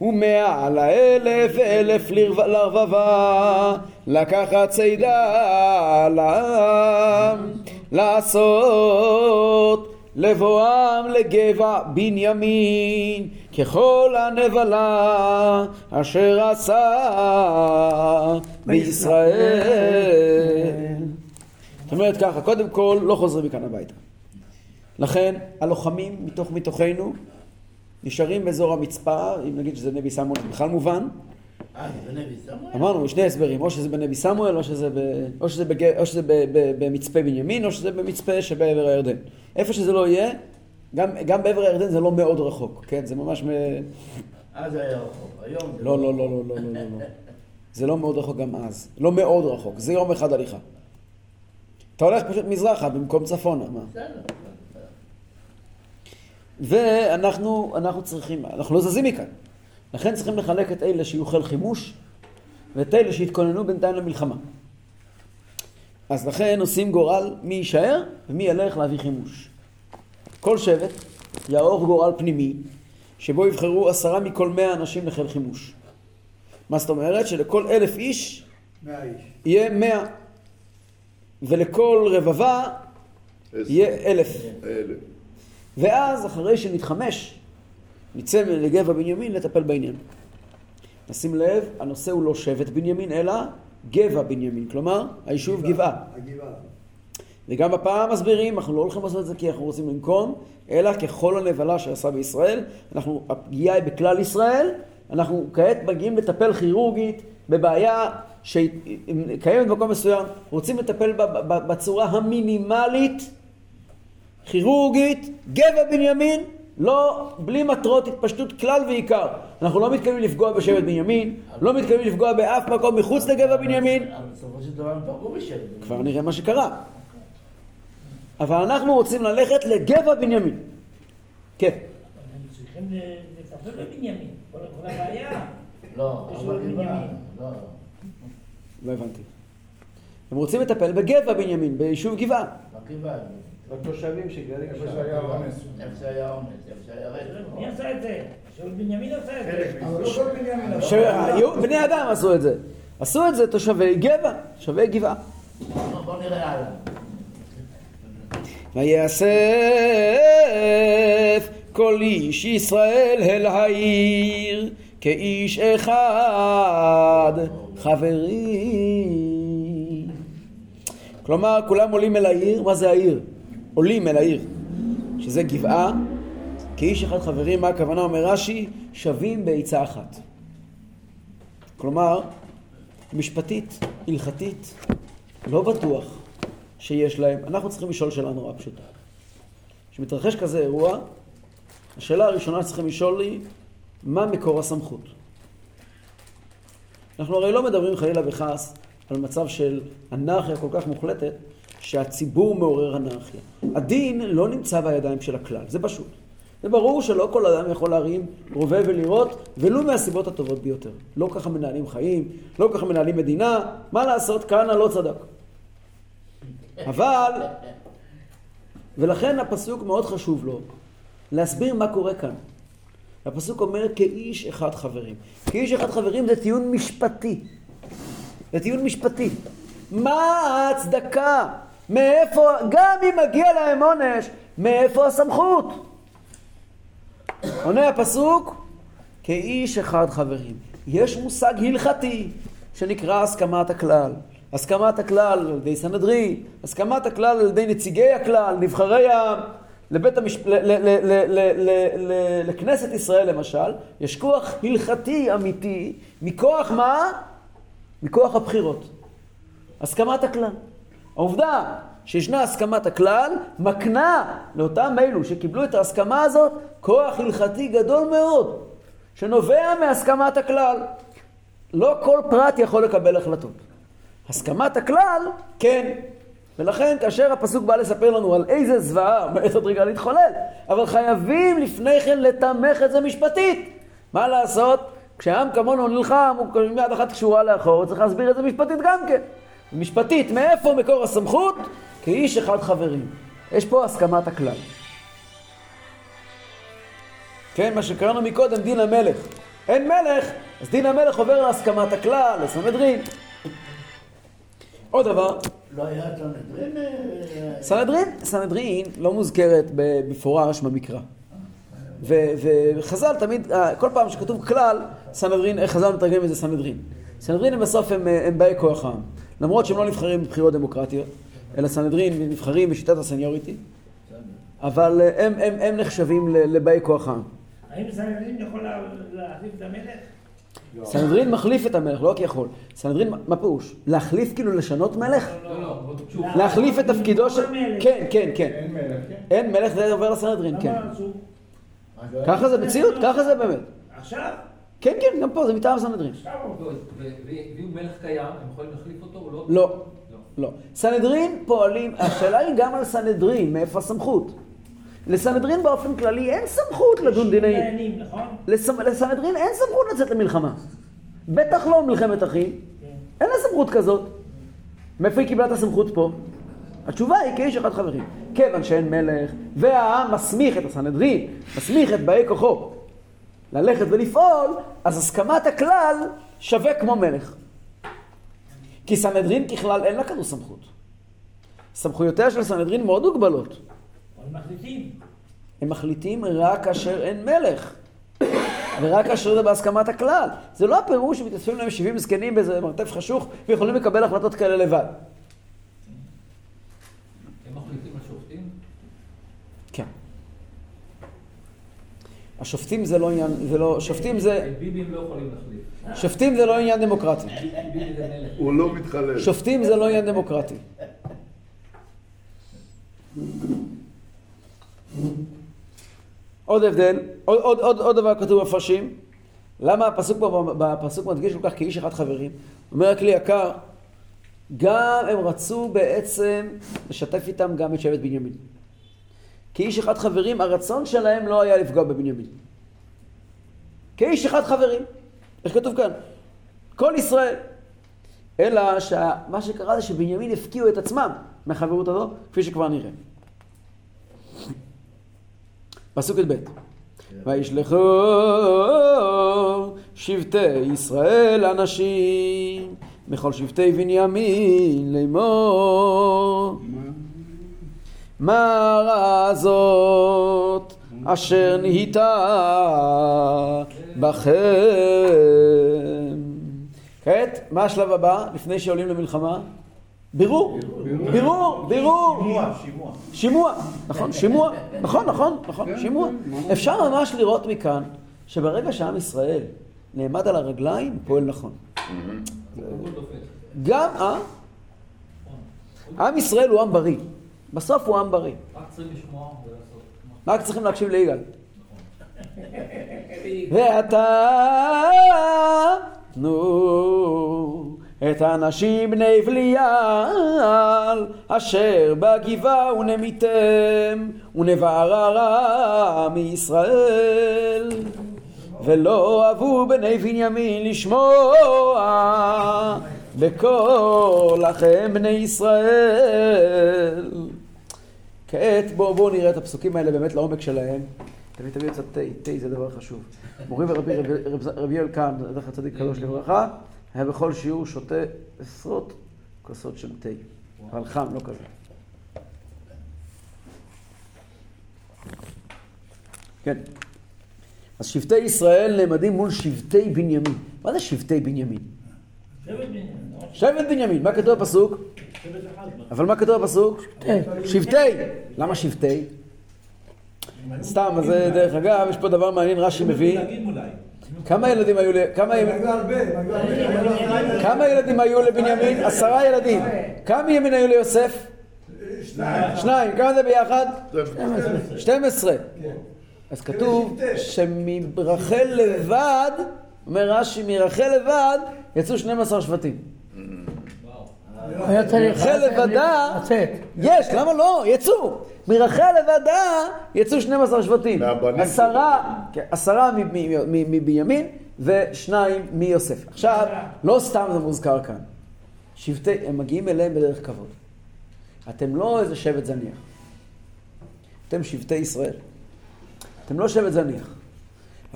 Speaker 1: ומאה לאלף ואלף לרב- לרבבה לקחת צידה לעם לעשות לבואם לגבע בנימין ככל הנבלה אשר עשה בישראל. זאת אומרת ככה, קודם כל לא חוזרים מכאן הביתה. לכן הלוחמים מתוך מתוכנו נשארים באזור המצפה, אם נגיד שזה נבי סמואל זה בכלל מובן, אמרנו שני הסברים, או שזה בנבי סמואל או שזה, ב, או שזה, בג, או שזה ב, ב, במצפה בנימין או שזה במצפה שבעבר הירדן. איפה שזה לא יהיה, גם, גם בעבר הירדן זה לא מאוד רחוק, כן? זה ממש... מ...
Speaker 3: אז היה רחוק, היום זה
Speaker 1: לא, לא, לא, לא, לא, לא, לא, לא. זה לא מאוד רחוק גם אז. לא מאוד רחוק, זה יום אחד הליכה. אתה הולך פשוט מזרחה במקום צפונה, מה?
Speaker 3: בסדר.
Speaker 1: ואנחנו אנחנו צריכים, אנחנו לא זזים מכאן. לכן צריכים לחלק את אלה שיהיו חיל חימוש ואת אלה שיתכוננו בינתיים למלחמה. אז לכן עושים גורל מי יישאר ומי ילך להביא חימוש. כל שבט יערוך גורל פנימי שבו יבחרו עשרה מכל מאה אנשים לחיל חימוש. מה זאת אומרת? שלכל אלף איש
Speaker 5: מאה איש.
Speaker 1: יהיה מאה ולכל רבבה יהיה אלף.
Speaker 6: אלף.
Speaker 1: ואז אחרי שנתחמש, נצא לגבע בנימין לטפל בעניין. נשים לב, הנושא הוא לא שבט בנימין, אלא גבע בנימין, כלומר, היישוב גבעה.
Speaker 5: הגבעה.
Speaker 1: וגם הפעם מסבירים, אנחנו לא הולכים לעשות את זה כי אנחנו רוצים לנקום, אלא ככל הנבלה שעשה בישראל, אנחנו, הפגיעה היא בכלל ישראל, אנחנו כעת מגיעים לטפל כירורגית בבעיה שקיימת במקום מסוים, רוצים לטפל בה בצורה המינימלית, כירורגית, גבע בנימין, לא, בלי מטרות התפשטות כלל ועיקר. אנחנו לא מתכוונים לפגוע בשבט בנימין, לא מתכוונים לפגוע באף מקום מחוץ לגבע בנימין,
Speaker 3: אבל בסופו של דבר הם פגעו בשבט.
Speaker 1: כבר נראה מה שקרה. אבל אנחנו רוצים ללכת לגבע בנימין. כן.
Speaker 4: הם צריכים לטפל בבנימין, כל הבעיה.
Speaker 3: לא, אבל.
Speaker 4: בנימין.
Speaker 3: לא.
Speaker 1: לא הבנתי. הם רוצים לטפל בגבע בנימין, ביישוב גבעה.
Speaker 3: בגבעה.
Speaker 2: בתושבים שגרים
Speaker 5: איפה
Speaker 2: שם.
Speaker 5: שהיה אונס.
Speaker 3: איפה שהיה עומס, איפה שהיה רצח.
Speaker 4: מי עשה את זה? שאול בנימין עשה את זה.
Speaker 5: אבל לא כל בנימין.
Speaker 1: שהיו בני אדם עשו את זה. עשו את זה תושבי גבע, תושבי גבעה.
Speaker 3: בוא- בוא נראה הלאה.
Speaker 1: ויאסף כל איש ישראל אל העיר כאיש אחד חברי. כלומר, כולם עולים אל העיר, מה זה העיר? עולים אל העיר, שזה גבעה, כאיש אחד חברי, מה הכוונה אומר רש"י? שווים בעצה אחת. כלומר, משפטית, הלכתית, לא בטוח שיש להם, אנחנו צריכים לשאול שאלה נורא פשוטה. כשמתרחש כזה אירוע, השאלה הראשונה שצריכים לשאול היא, מה מקור הסמכות? אנחנו הרי לא מדברים חלילה וחס על מצב של אנרכיה כל כך מוחלטת, שהציבור מעורר אנרכיה. הדין לא נמצא בידיים של הכלל, זה פשוט. זה ברור שלא כל אדם יכול להרים רובה ולירות, ולו מהסיבות הטובות ביותר. לא ככה מנהלים חיים, לא ככה מנהלים מדינה, מה לעשות, כהנא לא צדק. אבל, ולכן הפסוק מאוד חשוב לו, להסביר מה קורה כאן. הפסוק אומר כאיש אחד חברים. כאיש אחד חברים זה טיעון משפטי. זה טיעון משפטי. מה ההצדקה? מאיפה, גם אם מגיע להם עונש, מאיפה הסמכות? עונה הפסוק, כאיש אחד חברים. יש מושג הלכתי שנקרא הסכמת הכלל. הסכמת הכלל על ידי סנהדרי, הסכמת הכלל על ידי נציגי הכלל, נבחרי העם, לבית המשפ... ל- ל- ל- ל- ל- ל- לכנסת ישראל למשל, יש כוח הלכתי אמיתי, מכוח מה? מכוח הבחירות. הסכמת הכלל. העובדה שישנה הסכמת הכלל, מקנה לאותם אלו שקיבלו את ההסכמה הזאת כוח הלכתי גדול מאוד, שנובע מהסכמת הכלל. לא כל פרט יכול לקבל החלטות. הסכמת הכלל, כן. ולכן כאשר הפסוק בא לספר לנו על איזה זוועה עומדת עוד רגע להתחולל, אבל חייבים לפני כן לתמך את זה משפטית. מה לעשות? כשעם כמונו נלחם, הוא יד אחת קשורה לאחור, צריך להסביר את זה משפטית גם כן. משפטית, מאיפה מקור הסמכות? כאיש אחד חברים. יש פה הסכמת הכלל. כן, מה שקראנו מקודם, דין המלך. אין מלך, אז דין המלך עובר להסכמת הכלל, לסנהדרין. עוד דבר,
Speaker 3: לא היה סנהדרין? אה,
Speaker 1: סנהדרין, סנהדרין לא מוזכרת במפורש במקרא. וחז"ל תמיד, אה, כל פעם שכתוב כלל, סנהדרין, חז"ל מתרגם את זה סנהדרין. סנהדרין הם בסוף הם, הם באי כוח העם. למרות שהם לא נבחרים בבחירות דמוקרטיות, אלא סנהדרין נבחרים בשיטת ה seniority, אבל אה, הם, הם, הם נחשבים לבאי כוח העם.
Speaker 4: האם סנהדרין יכול לה- להחליף את המלך?
Speaker 1: סנהדרין מחליף את המלך, לא רק יכול. סנהדרין, מה פירוש? להחליף כאילו לשנות מלך?
Speaker 4: לא, לא.
Speaker 1: להחליף את תפקידו של... כן, כן, כן.
Speaker 7: אין מלך, כן?
Speaker 1: אין מלך, זה עובר לסנהדרין, כן. ככה זה מציאות, ככה זה באמת.
Speaker 4: עכשיו?
Speaker 1: כן, כן, גם פה זה מטעם סנהדרין.
Speaker 8: ואם מלך קיים, הם יכולים להחליף אותו או לא?
Speaker 1: לא, לא. סנהדרין פועלים, השאלה היא גם על סנהדרין, מאיפה הסמכות? לסנהדרין באופן כללי אין סמכות לדון דיני...
Speaker 4: נכון?
Speaker 1: לס- לסנהדרין אין סמכות לצאת למלחמה. בטח לא מלחמת אחים.
Speaker 4: כן.
Speaker 1: אין לה סמכות כזאת. מאיפה היא קיבלה את הסמכות פה? התשובה היא כאיש אחד חברים. כיוון שאין מלך, והעם מסמיך את הסנהדרין, מסמיך את באי כוחו ללכת ולפעול, אז הסכמת הכלל שווה כמו מלך. כי סנהדרין ככלל אין לה כזו סמכות. סמכויותיה של סנהדרין מאוד מוגבלות.
Speaker 4: אבל מחליטים.
Speaker 1: הם מחליטים רק כאשר אין מלך. ורק כאשר זה בהסכמת הכלל. זה לא הפירוש שמתאספים להם 70 זקנים באיזה מרתף חשוך ויכולים לקבל החלטות כאלה לבד.
Speaker 8: הם מחליטים על שופטים?
Speaker 1: כן. השופטים זה לא עניין, זה לא, שופטים זה,
Speaker 8: את ביבי הם לא יכולים להחליף.
Speaker 1: שופטים זה לא עניין דמוקרטי.
Speaker 6: הוא לא מתחלף.
Speaker 1: שופטים זה לא עניין דמוקרטי. עוד הבדל, עוד, עוד, עוד, עוד דבר כתוב בפרשים, למה הפסוק פה, בפסוק מדגיש כל כך כאיש אחד חברים? אומר הכלי יקר, גם הם רצו בעצם לשתף איתם גם את שבט בנימין. כאיש אחד חברים, הרצון שלהם לא היה לפגוע בבנימין. כאיש אחד חברים, איך כתוב כאן? כל ישראל. אלא שמה שקרה זה שבנימין הפקיעו את עצמם מהחברות הזו, כפי שכבר נראה. פסוק י"ב וישלחו שבטי ישראל אנשים מכל שבטי בנימין לאמור מה רע זאת אשר נהייתה בכם כעת, מה השלב הבא לפני שעולים למלחמה? בירור, בירור, בירור.
Speaker 7: שימוע, שימוע.
Speaker 1: נכון, שימוע, נכון, נכון, נכון, שימוע. אפשר ממש לראות מכאן שברגע שעם ישראל נעמד על הרגליים, פועל נכון.
Speaker 8: דופק.
Speaker 1: גם, אה? עם ישראל הוא עם בריא. בסוף הוא עם בריא.
Speaker 8: רק צריכים לשמוע ולעשות.
Speaker 1: רק צריכים להקשיב ליגאל. ואתה, נו, את האנשים בני בליעל, אשר בגבעה ונמיתם, ונבעררה מישראל. ולא אהבו בני בנימין לשמוע בקול לכם בני ישראל. כעת בואו בוא נראה את הפסוקים האלה באמת לעומק שלהם. תמיד תביאו קצת תה, תה זה דבר חשוב. מורי ורבי רבי, אלקן, זכר צדיק קדוש לברכה, היה בכל שיעור שותה עשרות כוסות של תה. אבל חם, לא כזה. כן. אז שבטי ישראל נעמדים מול שבטי בנימין. מה זה שבטי בנימין?
Speaker 4: שבט בנימין?
Speaker 1: שבט בנימין, מה כתוב בפסוק? אבל מה כתוב בפסוק? שבטי. למה שבטי? סתם, אז זה דרך אגב, יש פה דבר מעניין, רש"י מביא. כמה ילדים היו ל... כמה ילדים...
Speaker 5: היו
Speaker 1: לבנימין? עשרה ילדים. כמה ימין היו ליוסף?
Speaker 5: שניים.
Speaker 1: שניים. כמה זה ביחד?
Speaker 6: 12.
Speaker 1: 12.
Speaker 5: כן.
Speaker 1: אז כתוב. שמרחל לבד, אומר רש"י, מרחל לבד יצאו 12 שבטים.
Speaker 4: היה צריך
Speaker 1: רחל לבדה,
Speaker 4: לצאת.
Speaker 1: יש, למה לא? יצאו. מרחל לבדה יצאו 12 שבטים.
Speaker 6: מהבנים
Speaker 1: עשרה, כן, עשרה מבנימין ושניים מיוסף. עכשיו, לא סתם זה מוזכר כאן. שבטי, הם מגיעים אליהם בדרך כבוד. אתם לא איזה שבט זניח. אתם שבטי ישראל. אתם לא שבט זניח.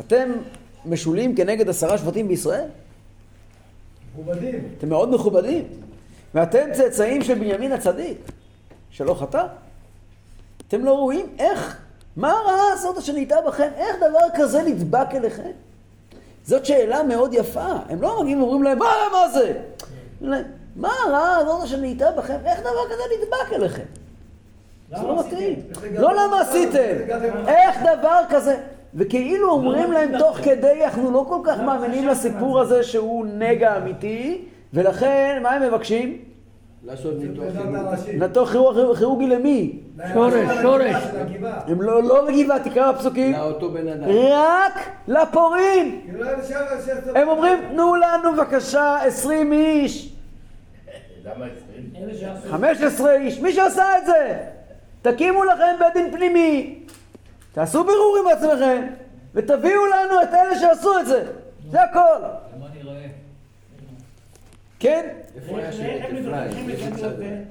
Speaker 1: אתם משולים כנגד עשרה שבטים בישראל.
Speaker 5: מכובדים.
Speaker 1: אתם מאוד מכובדים. ואתם צאצאים של בנימין הצדיק, שלא חטא. אתם לא רואים איך, מה הרעה הזאת שנהייתה בכם? איך דבר כזה נדבק אליכם? זאת שאלה מאוד יפה. הם לא מגיעים ואומרים להם, מה, מה זה? מה הרעה הזאת שנהייתה בכם? איך דבר כזה נדבק אליכם? זה לא מתאים. לא למה עשיתם, איך דבר כזה? וכאילו אומרים להם תוך כדי, אנחנו לא כל כך מאמינים לסיפור הזה שהוא נגע אמיתי, ולכן, מה הם מבקשים?
Speaker 2: לעשות ניתוח
Speaker 1: כירורגי למי?
Speaker 4: שורש, שורש.
Speaker 1: הם לא, לא בגבעה, תקרא בפסוקים,
Speaker 2: לאותו בן אדם.
Speaker 1: רק לפורעים.
Speaker 5: שם-
Speaker 1: הם אומרים, תנו לנו בבקשה 20 איש,
Speaker 3: למה עשרים?
Speaker 4: אלה שעשו.
Speaker 1: 15 איש, מי שעשה את זה, תקימו לכם בית דין פנימי, תעשו בירור עם עצמכם, ותביאו לנו את אלה שעשו את זה. זה הכל.
Speaker 8: למה נראה?
Speaker 1: כן?
Speaker 2: איפה היה
Speaker 4: איך
Speaker 2: שבט
Speaker 4: הם
Speaker 2: אפרים?
Speaker 4: בטוחים
Speaker 2: באיזה
Speaker 4: שיקבלו
Speaker 2: צד?
Speaker 4: את זה?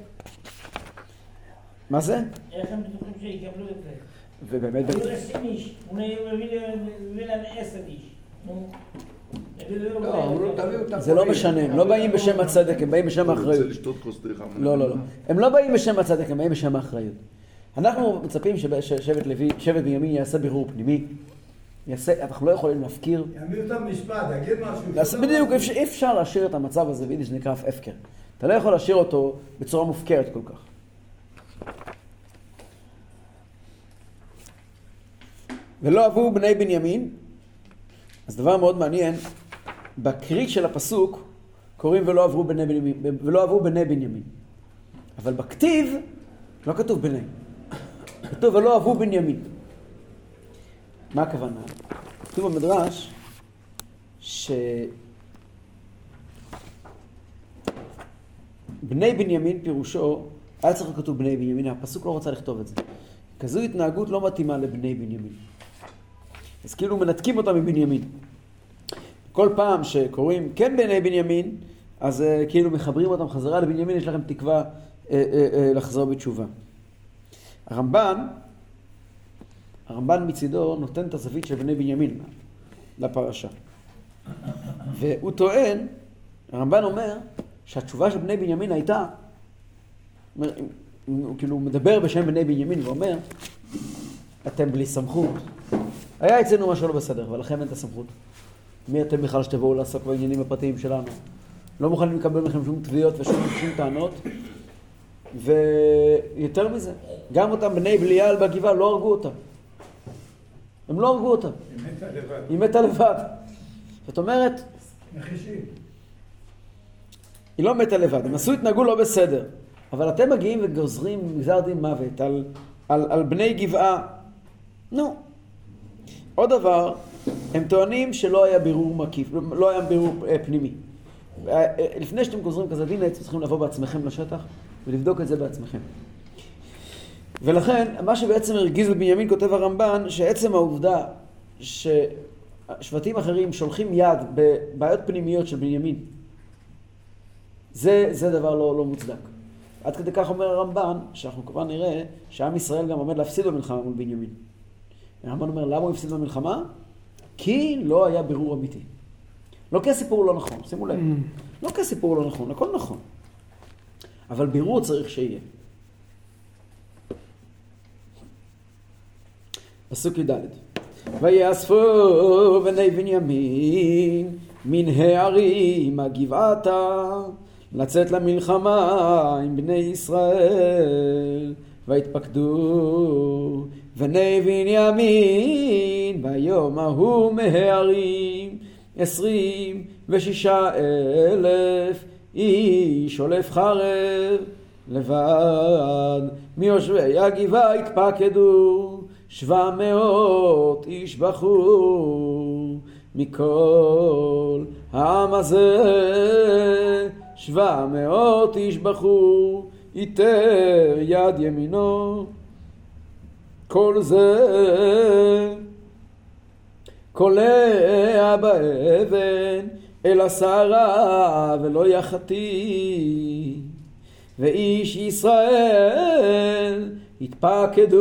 Speaker 1: מה זה?
Speaker 4: איך הם בטוחים שיקבלו את זה?
Speaker 1: ובאמת,
Speaker 4: היו עשרים איש, הוא מביא להם- עשר איש.
Speaker 2: לא,
Speaker 1: זה לא. משנה, הם לא באים בשם הצדק, הם באים בשם האחריות. לא, לא, לא. הם לא באים בשם הצדק, הם באים בשם האחריות. אנחנו מצפים שב- ששבט לוי, שבט בנימין יעשה בירור פנימי. יעשה, אנחנו לא יכולים להפקיר.
Speaker 5: יעמיד אותם משפט, יגיד משהו.
Speaker 1: בדיוק, אי אפשר- אי אפשר להשאיר את המצב הזה ביידיש שנקרא הפקר. אתה לא יכול להשאיר אותו בצורה מופקרת כל כך. ולא אהבו בני בנימין, אז דבר מאוד מעניין, בקריט של הפסוק קוראים ולא עברו בני בנימין, ולא אהבו בני בנימין. אבל בכתיב לא כתוב בני, כתוב ולא אהבו בנימין. מה הכוונה? כתוב במדרש ש... בני בנימין פירושו, היה צריך כתוב בני בנימין, הפסוק לא רוצה לכתוב את זה. כזו התנהגות לא מתאימה לבני בנימין. אז כאילו מנתקים אותם מבנימין. כל פעם שקוראים כן בני בנימין, אז uh, כאילו מחברים אותם חזרה לבנימין, יש לכם תקווה uh, uh, uh, לחזור בתשובה. הרמב"ן, הרמב"ן מצידו נותן את הזווית של בני בנימין לפרשה. והוא טוען, הרמב"ן אומר, שהתשובה של בני בנימין הייתה, הוא כאילו מדבר בשם בני בנימין ואומר, אתם בלי סמכות. היה אצלנו משהו לא בסדר, אבל לכם אין את הסמכות. מי אתם בכלל שתבואו לעסוק בעניינים הפרטיים שלנו? לא מוכנים לקבל מכם שום תביעות ושום שום טענות. ויותר מזה, גם אותם בני בליעל בגבעה לא הרגו אותם. הם לא הרגו אותם.
Speaker 5: היא מתה לבד.
Speaker 1: היא מתה לבד. זאת אומרת,
Speaker 5: מחישים.
Speaker 1: היא לא מתה לבד, הם עשו, התנהגו לא בסדר. אבל אתם מגיעים וגוזרים גזר דין מוות על, על, על בני גבעה. נו. עוד דבר, הם טוענים שלא היה בירור מקיף, לא היה בירור אה, פנימי. אה, אה, לפני שאתם גוזרים כזה דין, הייתם צריכים לבוא בעצמכם לשטח ולבדוק את זה בעצמכם. ולכן, מה שבעצם הרגיז לבנימין, כותב הרמב"ן, שעצם העובדה ששבטים אחרים שולחים יד בבעיות פנימיות של בנימין, זה, זה דבר לא, לא מוצדק. עד כדי כך אומר הרמב"ן, שאנחנו כבר נראה שעם ישראל גם עומד להפסיד במלחמה מול בנימין. הרמב"ן אומר, למה הוא הפסיד במלחמה? כי לא היה בירור אמיתי. לא כי הסיפור לא נכון, שימו לב. לא כי הסיפור לא נכון, הכל נכון. אבל בירור צריך שיהיה. פסוק י"ד: ויאספו בני בנימין מן הערים הגבעתה, לצאת למלחמה עם בני ישראל, ויתפקדו בני בנימין ביום ההוא מהערים. עשרים ושישה אלף איש עולף חרב לבד. מיושבי הגבעה התפקדו שבע מאות איש בחור מכל העם הזה. שבע מאות איש בחור איתר יד ימינו. כל זה קולע באבן אל הסערה ולא יחטיא ואיש ישראל התפקדו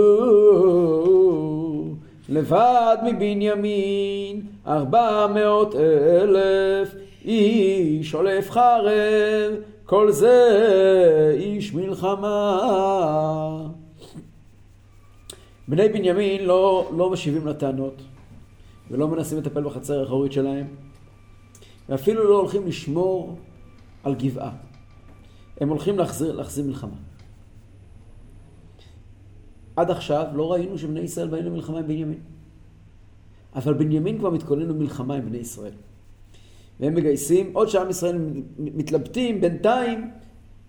Speaker 1: לבד מבנימין ארבע מאות אלף איש עולף חרב כל זה איש מלחמה. בני בנימין לא, לא משיבים לטענות ולא מנסים לטפל בחצר האחורית שלהם ואפילו לא הולכים לשמור על גבעה. הם הולכים להחזיר, להחזיר מלחמה עד עכשיו לא ראינו שבני ישראל באים למלחמה עם בנימין אבל בנימין כבר מתכונן למלחמה עם בני ישראל והם מגייסים, עוד שעם ישראל מתלבטים בינתיים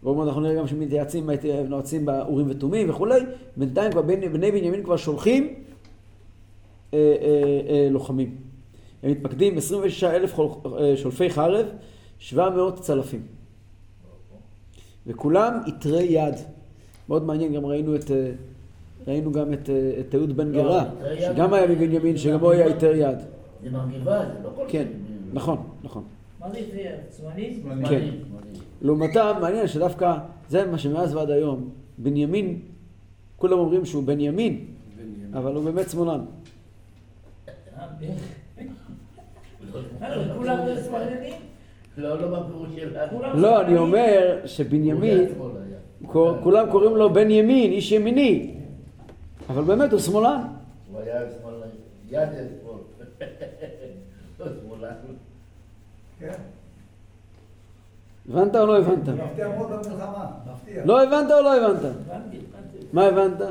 Speaker 1: ואומרים אנחנו נראה גם שמתייעצים, נועצים באורים ותומים וכולי, בינתיים כבר בני, בני בנימין כבר שולחים אה, אה, אה, לוחמים. הם מתפקדים 26 אלף אה, שולפי חרב, 700 צלפים. וכולם יתרי יד. מאוד מעניין, גם ראינו את... ראינו גם את, אה, את אהוד בן
Speaker 3: לא,
Speaker 1: גרה,
Speaker 3: יד
Speaker 1: שגם היה מבנימין, שגם הוא היה יתר יד.
Speaker 3: זה מרגיבה, זה לא כל
Speaker 1: כן, נכון, נכון.
Speaker 4: מה זה יתר? צמנית?
Speaker 1: כן. לעומתם, מעניין שדווקא זה מה שמאז ועד היום, בנימין, כולם אומרים שהוא בן ימין, אבל הוא באמת שמאלן.
Speaker 4: אה?
Speaker 3: לא, לא
Speaker 1: לא, אני? אומר שבנימין, כולם קוראים לו בן ימין, איש ימיני, אבל באמת הוא שמאלן.
Speaker 3: הוא היה שמאל, יד שמאל. לא שמאלן.
Speaker 5: כן.
Speaker 1: הבנת או לא הבנת?
Speaker 5: מפתיע מאוד במלחמה, מפתיע.
Speaker 1: לא הבנת או לא הבנת? מה הבנת?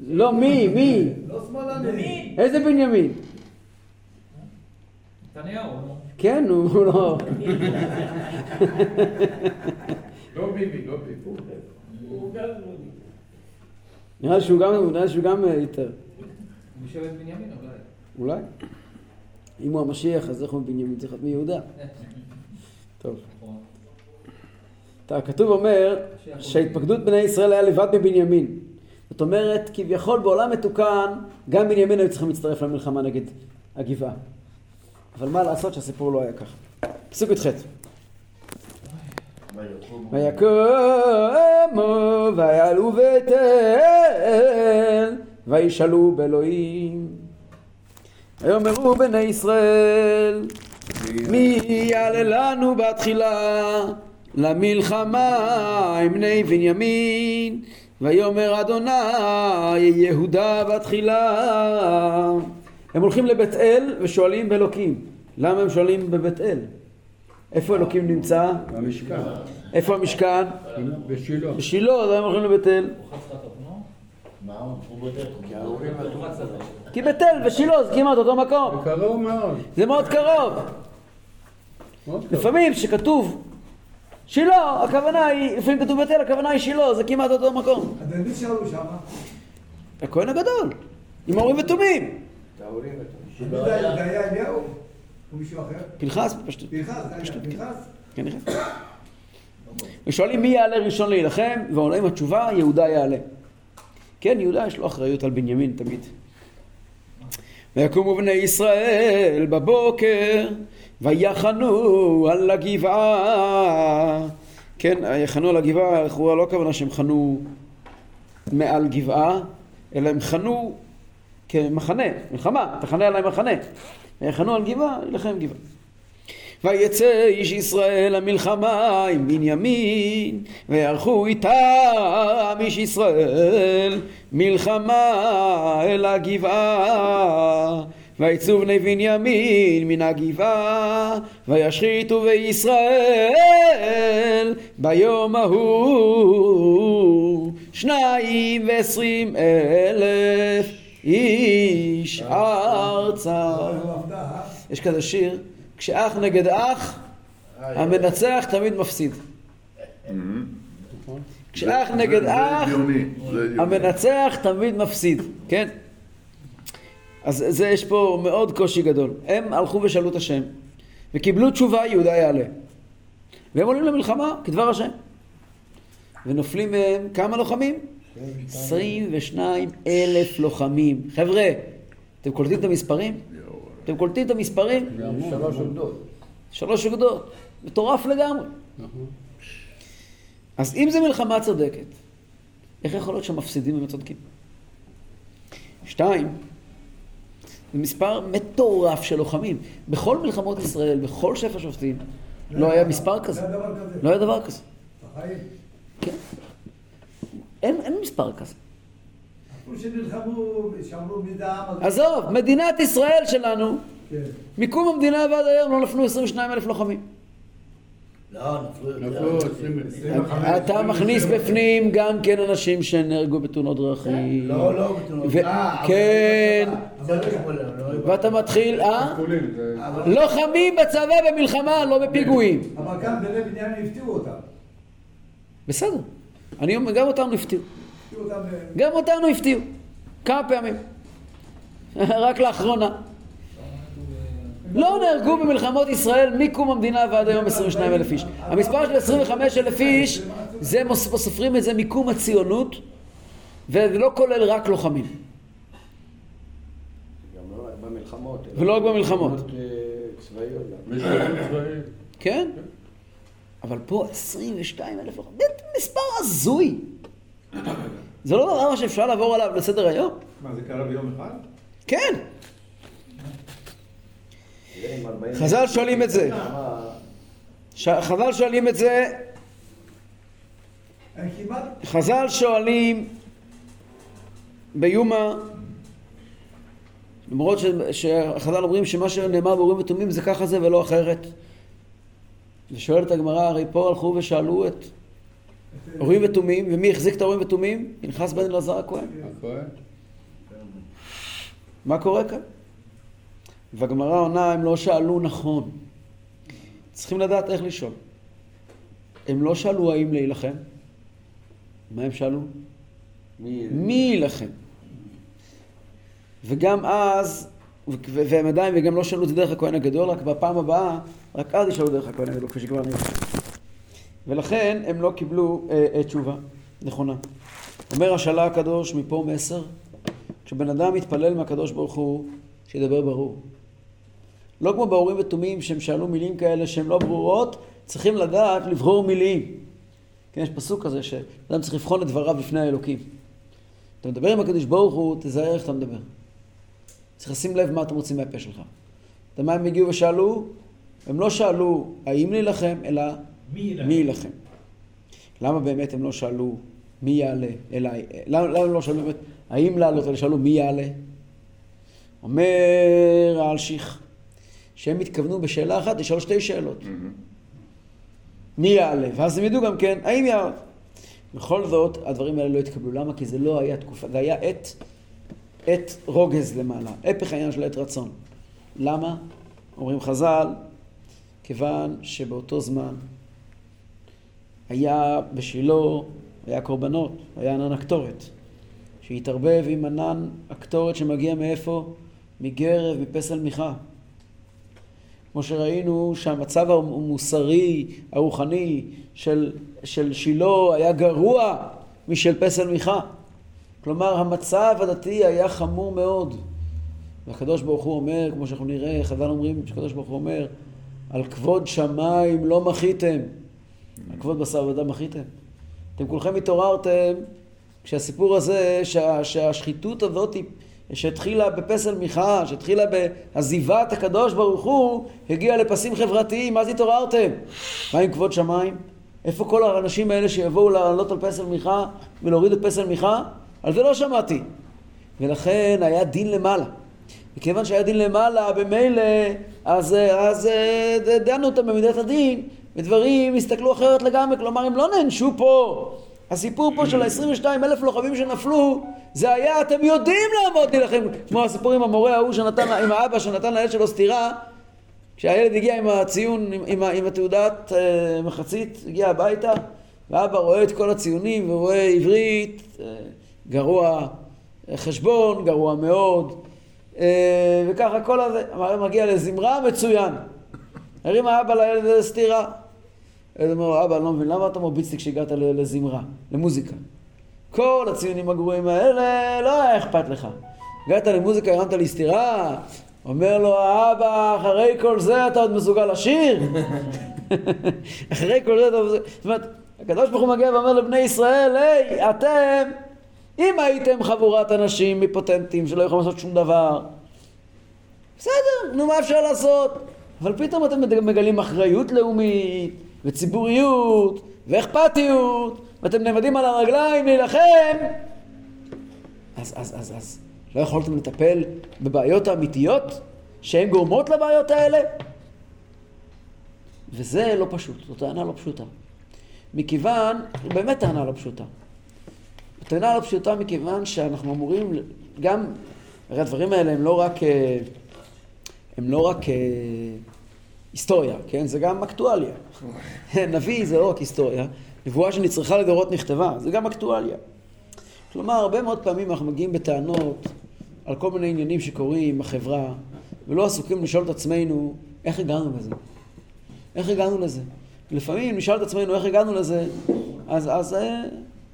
Speaker 1: לא, מי? מי?
Speaker 5: לא שמאלני.
Speaker 1: איזה בנימין?
Speaker 8: נתניהו, נו.
Speaker 1: כן, הוא לא...
Speaker 6: לא ביבי, לא ביבי.
Speaker 1: נראה שהוא גם, נראה שהוא גם אה.
Speaker 8: הוא משבט בנימין אולי.
Speaker 1: אולי. אם הוא המשיח, אז איך הוא בנימין? צריך להיות מיהודה. טוב. הכתוב אומר שהתפקדות בני ישראל היה לבד מבנימין. זאת אומרת, כביכול בעולם מתוקן, גם בנימין היו צריכים להצטרף למלחמה נגד הגבעה. אבל מה לעשות שהסיפור לא היה ככה. פסוק י"ח
Speaker 3: ויקומו
Speaker 1: ויעלו אל וישאלו באלוהים. ויאמרו בני ישראל מי יעלה לנו בתחילה למלחמה עם בני בנימין ויאמר אדוני יהודה בתחילה הם הולכים לבית אל ושואלים באלוקים למה הם שואלים בבית אל? איפה אלוקים נמצא?
Speaker 6: במשכן.
Speaker 1: איפה המשכן?
Speaker 6: בשילה.
Speaker 1: בשילה, אז הם הולכים לבית אל.
Speaker 8: הוא חץ לך את אופנו?
Speaker 3: מה הוא? הוא בודק.
Speaker 8: הוא חץ לך.
Speaker 1: כי בית אל ושילה זה כמעט אותו מקום.
Speaker 6: קרוב מאוד.
Speaker 1: זה מאוד קרוב. לפעמים כשכתוב שילה, הכוונה היא, לפעמים כתוב בית אל, הכוונה היא שילה, זה כמעט אותו מקום.
Speaker 5: אז למי שאלו שמה?
Speaker 1: הכהן הגדול, עם האורים ותומים.
Speaker 5: או מישהו אחר?
Speaker 1: פנחס בפשטות.
Speaker 5: פנחס, היה
Speaker 1: פשטות, כן.
Speaker 5: פנחס?
Speaker 1: כנראה. ושואלים מי יעלה ראשון להילחם, ועולה עם התשובה, יהודה יעלה. כן, יהודה יש לו אחריות על בנימין תמיד. ויקומו בני ישראל בבוקר, ויחנו על הגבעה. כן, יחנו על הגבעה, לכאורה לא הכוונה שהם חנו מעל גבעה, אלא הם חנו כמחנה, מלחמה, תחנה עליהם מחנה. ויחנו על גבעה, ילחם גבעה. ויצא איש ישראל למלחמה עם בנימין, ויערכו איתם איש ישראל מלחמה אל הגבעה, ויצאו בני בנימין מן הגבעה, וישחיתו בישראל ביום ההוא שניים ועשרים אלף איש ארצה. יש כזה שיר, כשאח נגד אח, המנצח תמיד מפסיד. כשאח נגד אח. המנצח תמיד מפסיד, כן? אז זה יש פה מאוד קושי גדול. הם הלכו ושאלו את השם, וקיבלו תשובה יהודה יעלה. והם עולים למלחמה כדבר השם. ונופלים מהם כמה לוחמים? 22 אלף לוחמים. חבר'ה, אתם קולטים את המספרים? אתם קולטים את המספרים?
Speaker 2: שלוש עובדות.
Speaker 1: שלוש אוגדות. מטורף לגמרי. אז אם זו מלחמה צודקת, איך יכול להיות שהמפסידים הם הצודקים? שתיים, זה מספר מטורף של לוחמים. בכל מלחמות ישראל, בכל שפע שופטים, לא היה מספר כזה.
Speaker 5: לא היה דבר כזה.
Speaker 1: לא היה דבר כזה.
Speaker 5: בחיים.
Speaker 1: כן. אין, אין מספר כזה.
Speaker 5: שנלחמו, שמרו מדם.
Speaker 1: עזוב, מדינת ישראל שלנו,
Speaker 5: כן.
Speaker 1: מקום המדינה ועד היום לא נפלו 22 אלף לוחמים.
Speaker 3: לא, נפלו יותר.
Speaker 6: נפלו 20
Speaker 1: אתה מכניס בפנים גם כן אנשים שנהרגו בתאונות דרכים.
Speaker 3: לא, לא, בתאונות.
Speaker 1: ו-
Speaker 3: אה,
Speaker 1: כן.
Speaker 3: לא לא
Speaker 1: ואתה מתחיל, אה? לוחמים בצבא במלחמה, לא בפיגועים.
Speaker 5: אבל גם בני בנימין הפתיעו אותם.
Speaker 1: בסדר. אני אומר, גם אותנו הפתיעו.
Speaker 5: ב-
Speaker 1: גם אותנו הפתיעו. כמה פעמים. רק לאחרונה. לא נהרגו במלחמות ישראל מקום המדינה ועד היום 22 אלף איש. המספר של 25 אלף איש, זה סופרים את זה מקום הציונות, ולא כולל רק לוחמים.
Speaker 2: לא
Speaker 1: ולא רק במלחמות.
Speaker 2: אה.
Speaker 1: כן? אבל פה 22 אלף לוחמים. זה מספר הזוי. זה לא דבר שאפשר לעבור עליו לסדר היום?
Speaker 7: מה, זה קרה ביום אחד?
Speaker 1: כן.
Speaker 2: תראה, עם 40
Speaker 1: חז"ל שואלים את זה. ש- חז"ל שואלים את זה. חז"ל שואלים ביומא, למרות ש- שחז"ל אומרים שמה שנאמר באורים ותומים זה ככה זה ולא אחרת. ושואלת הגמרא, הרי פה הלכו ושאלו את אורים ותומים, ומי החזיק את האורים ותומים? פנחס בן אלעזר הכהן. מה קורה כאן? והגמרא עונה, הם לא שאלו נכון. צריכים לדעת איך לשאול. הם לא שאלו האם להילחם. מה הם שאלו?
Speaker 2: מי...
Speaker 1: יילחם? וגם אז, והם עדיין, וגם לא שאלו את זה דרך הכהן הגדול, רק בפעם הבאה, רק אז ישאלו דרך הכהן הגדול, כפי שכבר נראה. ולכן הם לא קיבלו אה, אה, תשובה נכונה. אומר השאלה הקדוש מפה מסר, כשבן אדם מתפלל מהקדוש ברוך הוא, שידבר ברור. לא כמו באורים ותומים שהם שאלו מילים כאלה שהן לא ברורות, צריכים לדעת לבחור מילים. כן, יש פסוק כזה שאדם צריך לבחון את דבריו בפני האלוקים. אתה מדבר עם הקדוש ברוך הוא, תזהר איך אתה מדבר. צריך לשים לב מה אתם רוצים מהפה שלך. אתה יודע מה הם הגיעו ושאלו? הם לא שאלו האם להילחם, אלא
Speaker 4: מי יילחם?
Speaker 1: למה באמת הם לא שאלו מי יעלה, אלא... למה, למה הם לא שאלו באמת האם לעלות, אלא שאלו מי יעלה? אומר האלשיך, שהם התכוונו בשאלה אחת לשאול שתי שאלות. מי יעלה? ואז הם ידעו גם כן, האם יעלה. בכל זאת, הדברים האלה לא התקבלו. למה? כי זה לא היה תקופה, זה היה עת, עת רוגז למעלה, הפך העניין של עת רצון. למה? אומרים חז"ל, כיוון שבאותו זמן היה בשילה, היה קורבנות, היה ענן הקטורת, שהתערבב עם ענן הקטורת שמגיע מאיפה? מגרב, מפסל מיכה. כמו שראינו שהמצב המוסרי, הרוחני של, של שילה היה גרוע משל פסל מיכה. כלומר, המצב הדתי היה חמור מאוד. והקדוש ברוך הוא אומר, כמו שאנחנו נראה, חז"ל אומרים שהקדוש ברוך הוא אומר, על כבוד שמיים לא מחיתם, כבוד בשר ודם מחיתם. אתם כולכם התעוררתם כשהסיפור הזה, שה, שהשחיתות הזאת שהתחילה בפסל מיכה, שהתחילה בעזיבת הקדוש ברוך הוא, הגיעה לפסים חברתיים, אז התעוררתם. מה עם כבוד שמיים? איפה כל האנשים האלה שיבואו לעלות על פסל מיכה ולהוריד את פסל מיכה? על זה לא שמעתי. ולכן היה דין למעלה. מכיוון שהיה דין למעלה, במילא, אז, אז אה, דנו אותם במידת הדין, ודברים הסתכלו אחרת לגמרי, כלומר הם לא נענשו פה. הסיפור פה של ה-22 אלף לוחמים שנפלו, זה היה, אתם יודעים לעמוד להילחם, כמו הסיפור עם המורה ההוא שנתן, עם האבא שנתן לילד שלו סטירה, כשהילד הגיע עם הציון, עם, עם, עם התעודת uh, מחצית, הגיע הביתה, ואבא רואה את כל הציונים ורואה עברית, uh, גרוע חשבון, גרוע מאוד, uh, וככה כל הזה, מגיע לזמרה, מצוין. הרים האבא לילד איזה סטירה. הילד אומר אבא, אני לא מבין, למה אתה מרביץ לי כשהגעת לזמרה, למוזיקה? כל הציונים הגרועים האלה, לא היה אכפת לך. הגעת למוזיקה, הרמת לי סטירה, אומר לו האבא, אחרי כל זה אתה עוד מסוגל לשיר? אחרי כל זה אתה מסוגל... זאת אומרת, הקדוש ברוך הוא מגיע ואומר לבני ישראל, היי, אתם, אם הייתם חבורת אנשים אימפוטנטים שלא יכולים לעשות שום דבר, בסדר, נו מה אפשר לעשות? אבל פתאום אתם מגלים אחריות לאומית, וציבוריות, ואכפתיות, ואתם נעמדים על הרגליים להילחם, אז, אז, אז, אז, לא יכולתם לטפל בבעיות האמיתיות שהן גורמות לבעיות האלה? וזה לא פשוט, זו טענה לא פשוטה. מכיוון, באמת טענה לא פשוטה. טענה לא פשוטה מכיוון שאנחנו אמורים גם, הרי הדברים האלה הם לא רק, אה, הם לא רק אה, היסטוריה, כן? זה גם אקטואליה. נביא זה לא רק היסטוריה, נבואה שנצרכה לדורות נכתבה, זה גם אקטואליה. כלומר, הרבה מאוד פעמים אנחנו מגיעים בטענות על כל מיני עניינים שקורים בחברה, ולא עסוקים לשאול את עצמנו, איך הגענו לזה? איך הגענו לזה? לפעמים נשאל את עצמנו איך הגענו לזה, אז, אז, אז,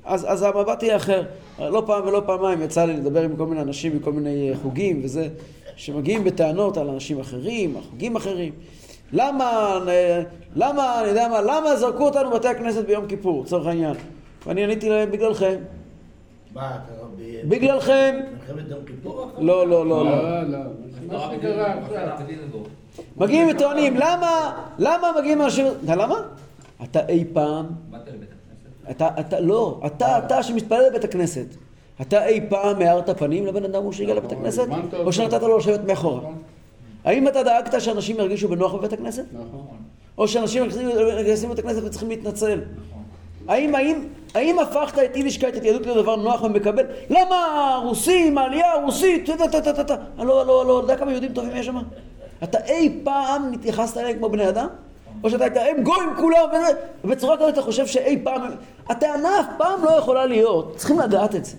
Speaker 1: אז, אז המבט יהיה אחר. לא פעם ולא פעמיים יצא לי לדבר עם כל מיני אנשים מכל מיני חוגים וזה, שמגיעים בטענות על אנשים אחרים, על חוגים אחרים. למה, למה, אני יודע מה, למה זרקו אותנו בבתי הכנסת ביום כיפור, לצורך העניין? ואני עניתי להם, בגללכם.
Speaker 3: מה, אתה לא... ב-
Speaker 1: בגללכם.
Speaker 3: מלחמת יום כיפור?
Speaker 1: לא, לא, לא, לא.
Speaker 7: לא, לא. מה שקרה עכשיו.
Speaker 1: מגיעים וטוענים, למה, למה מגיעים אנשים... אתה יודע למה? אתה אי פעם,
Speaker 8: באת לבית הכנסת?
Speaker 1: אתה, אתה, לא, אתה, אתה שמתפלל בבית הכנסת, אתה אי פעם הארת פנים לבן אדם שהגיע לבית הכנסת? או. שנתת לו לשבת מאחורה?
Speaker 7: נכון.
Speaker 1: האם אתה דאגת שאנשים ירגישו בנוח בבית הכנסת?
Speaker 7: נכון.
Speaker 1: או שאנשים נכנסים לבית הכנסת וצריכים להתנצל? האם, האם, האם הפכת את יידישקייט, את יהדות לדבר נוח ומקבל? למה רוסים, העלייה הרוסית, טה טה טה טה טה לא, לא, לא, אתה יודע כמה יהודים טובים יש שם? אתה אי פעם התייחסת אליהם כמו בני אדם? או שאתה היית, הם גויים כולם, וזה, ובצורה כזאת אתה חושב שאי פעם... הטענה אף פעם לא יכולה להיות, צריכים לדעת את זה,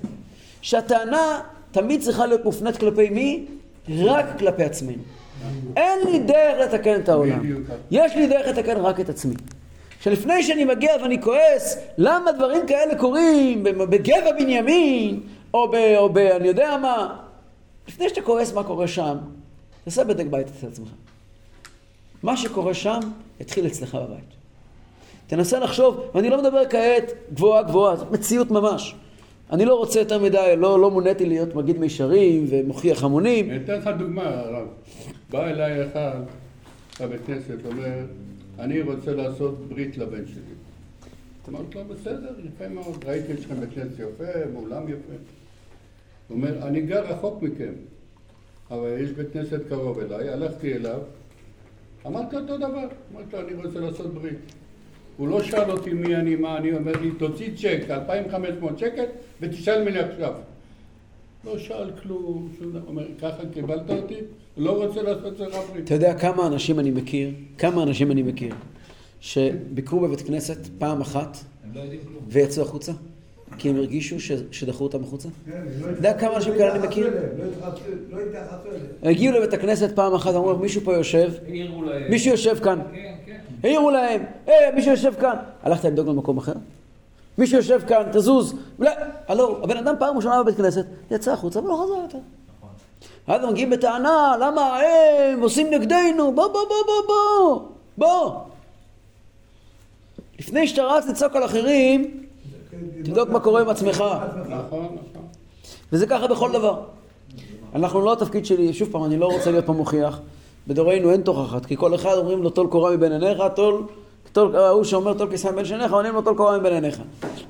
Speaker 1: שהטענה תמיד צריכה להיות מופנית כלפי מי? רק כלפי עצמנו. אין לי דרך לתקן את העולם. יש לי דרך לתקן רק את עצמי. שלפני שאני מגיע ואני כועס, למה דברים כאלה קורים בגבע בנימין, או ב... או ב... אני יודע מה, לפני שאתה כועס מה קורה שם, תעשה בדק בית אצל עצמך. מה שקורה שם, יתחיל אצלך בבית. תנסה לחשוב, ואני לא מדבר כעת גבוהה גבוהה, זאת מציאות ממש. אני לא רוצה יותר מדי, לא, לא מוניתי להיות מגיד מישרים ומוכיח המונים.
Speaker 7: אני אתן לך דוגמה, הרב. בא אליי אחד בבית כנסת, אומר, אני רוצה לעשות ברית לבן שלי. אמרתי לו, בסדר, יפה מאוד, ראיתי אתכם בית כנסת יפה, באולם יפה. הוא אומר, אני גר רחוק מכם, אבל יש בית כנסת קרוב אליי, הלכתי אליו, אמרתי אותו דבר, אמרתי לו, אני רוצה לעשות ברית. הוא לא שאל אותי מי אני, מה אני, אומר לי, תוציא צ'ק, 2,500 שקל, ותשאל ממני עכשיו. לא שאל כלום, שום דבר. אומר, ככה קיבלת אותי? לא רוצה לעשות אצלך ברית.
Speaker 1: אתה יודע כמה אנשים אני מכיר, כמה אנשים אני מכיר, שביקרו בבית כנסת פעם אחת
Speaker 8: לא.
Speaker 1: ויצאו החוצה? כי הם הרגישו. שדחו אותם החוצה?
Speaker 5: כן,
Speaker 1: אתה יודע כמה אנשים כאלה אני מכיר?
Speaker 5: לא התייחסו לא התייחסו אליהם.
Speaker 1: הגיעו לבית הכנסת פעם אחת, אמרו, מישהו פה יושב,
Speaker 8: העירו להם.
Speaker 1: מישהו יושב כאן.
Speaker 8: כן, כן.
Speaker 1: העירו להם, היי, מישהו יושב כאן. הלכת לבדוק במקום אחר? מישהו יושב כאן, תזוז. הלו, הבן אדם פעם ראשונה בבית כנסת, יצא החוצה ולא חזר יותר. אז הם מגיעים בטענה, למה הם עושים נגדנו? בוא, בוא, בוא, בוא, בוא, בוא. לפני שאתה רץ לצעוק על אחרים, תבדוק מה קורה עם עצמך.
Speaker 7: נכון, נכון.
Speaker 1: וזה ככה בכל דבר. אנחנו לא התפקיד שלי, שוב פעם, אני לא רוצה להיות פה מוכיח. בדורנו אין תוכחת, כי כל אחד אומרים לו טול קורה מבין עיניך, טול, ההוא שאומר טול כיסא מבין שיניך, עונים לו טול קורה מבין עיניך.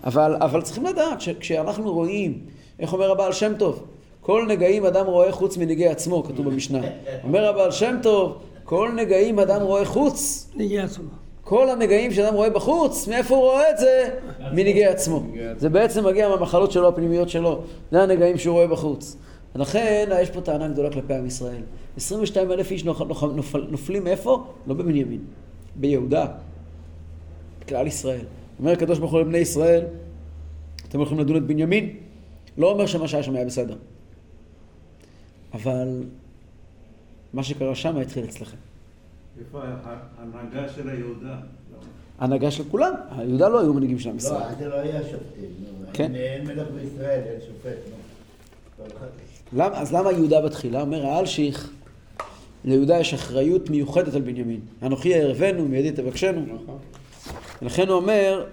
Speaker 1: אבל, אבל צריכים לדעת שכשאנחנו רואים, איך אומר הבעל שם טוב, כל נגעים אדם רואה חוץ מנגעי עצמו, כתוב במשנה. אומר הבעל שם טוב, כל נגעים אדם רואה חוץ,
Speaker 4: נגיע עצמו.
Speaker 1: כל הנגעים שאדם רואה בחוץ, מאיפה הוא רואה את זה? מנגעי עצמו. זה בעצם מגיע מהמחלות שלו, הפנימיות שלו. זה הנגעים שהוא רואה בחוץ. ולכן יש פה טענה גדולה כלפי עם ישראל. 22 אלף איש נופ- נופ- נופל- נופלים מאיפה? לא בבנימין, ביהודה. כלל ישראל. אומר הקדוש ברוך הוא לבני ישראל, אתם הולכים לדון את בנימין? לא אומר שמה שהיה שם היה בסדר. אבל מה שקרה שם התחיל אצלכם.
Speaker 6: איפה ההנהגה של היהודה?
Speaker 1: הנהגה של כולם. היהודה לא היו מנהיגים של עם
Speaker 3: לא,
Speaker 1: ישראל.
Speaker 3: אז זה לא היה שופטים.
Speaker 1: כן.
Speaker 3: אין- מלך בישראל, אין שופט,
Speaker 1: למה, אז למה יהודה בתחילה? אומר האלשיך, ליהודה יש אחריות מיוחדת על בנימין. אנוכי יערבנו, מידי תבקשנו.
Speaker 7: נכון.
Speaker 1: ולכן הוא אומר,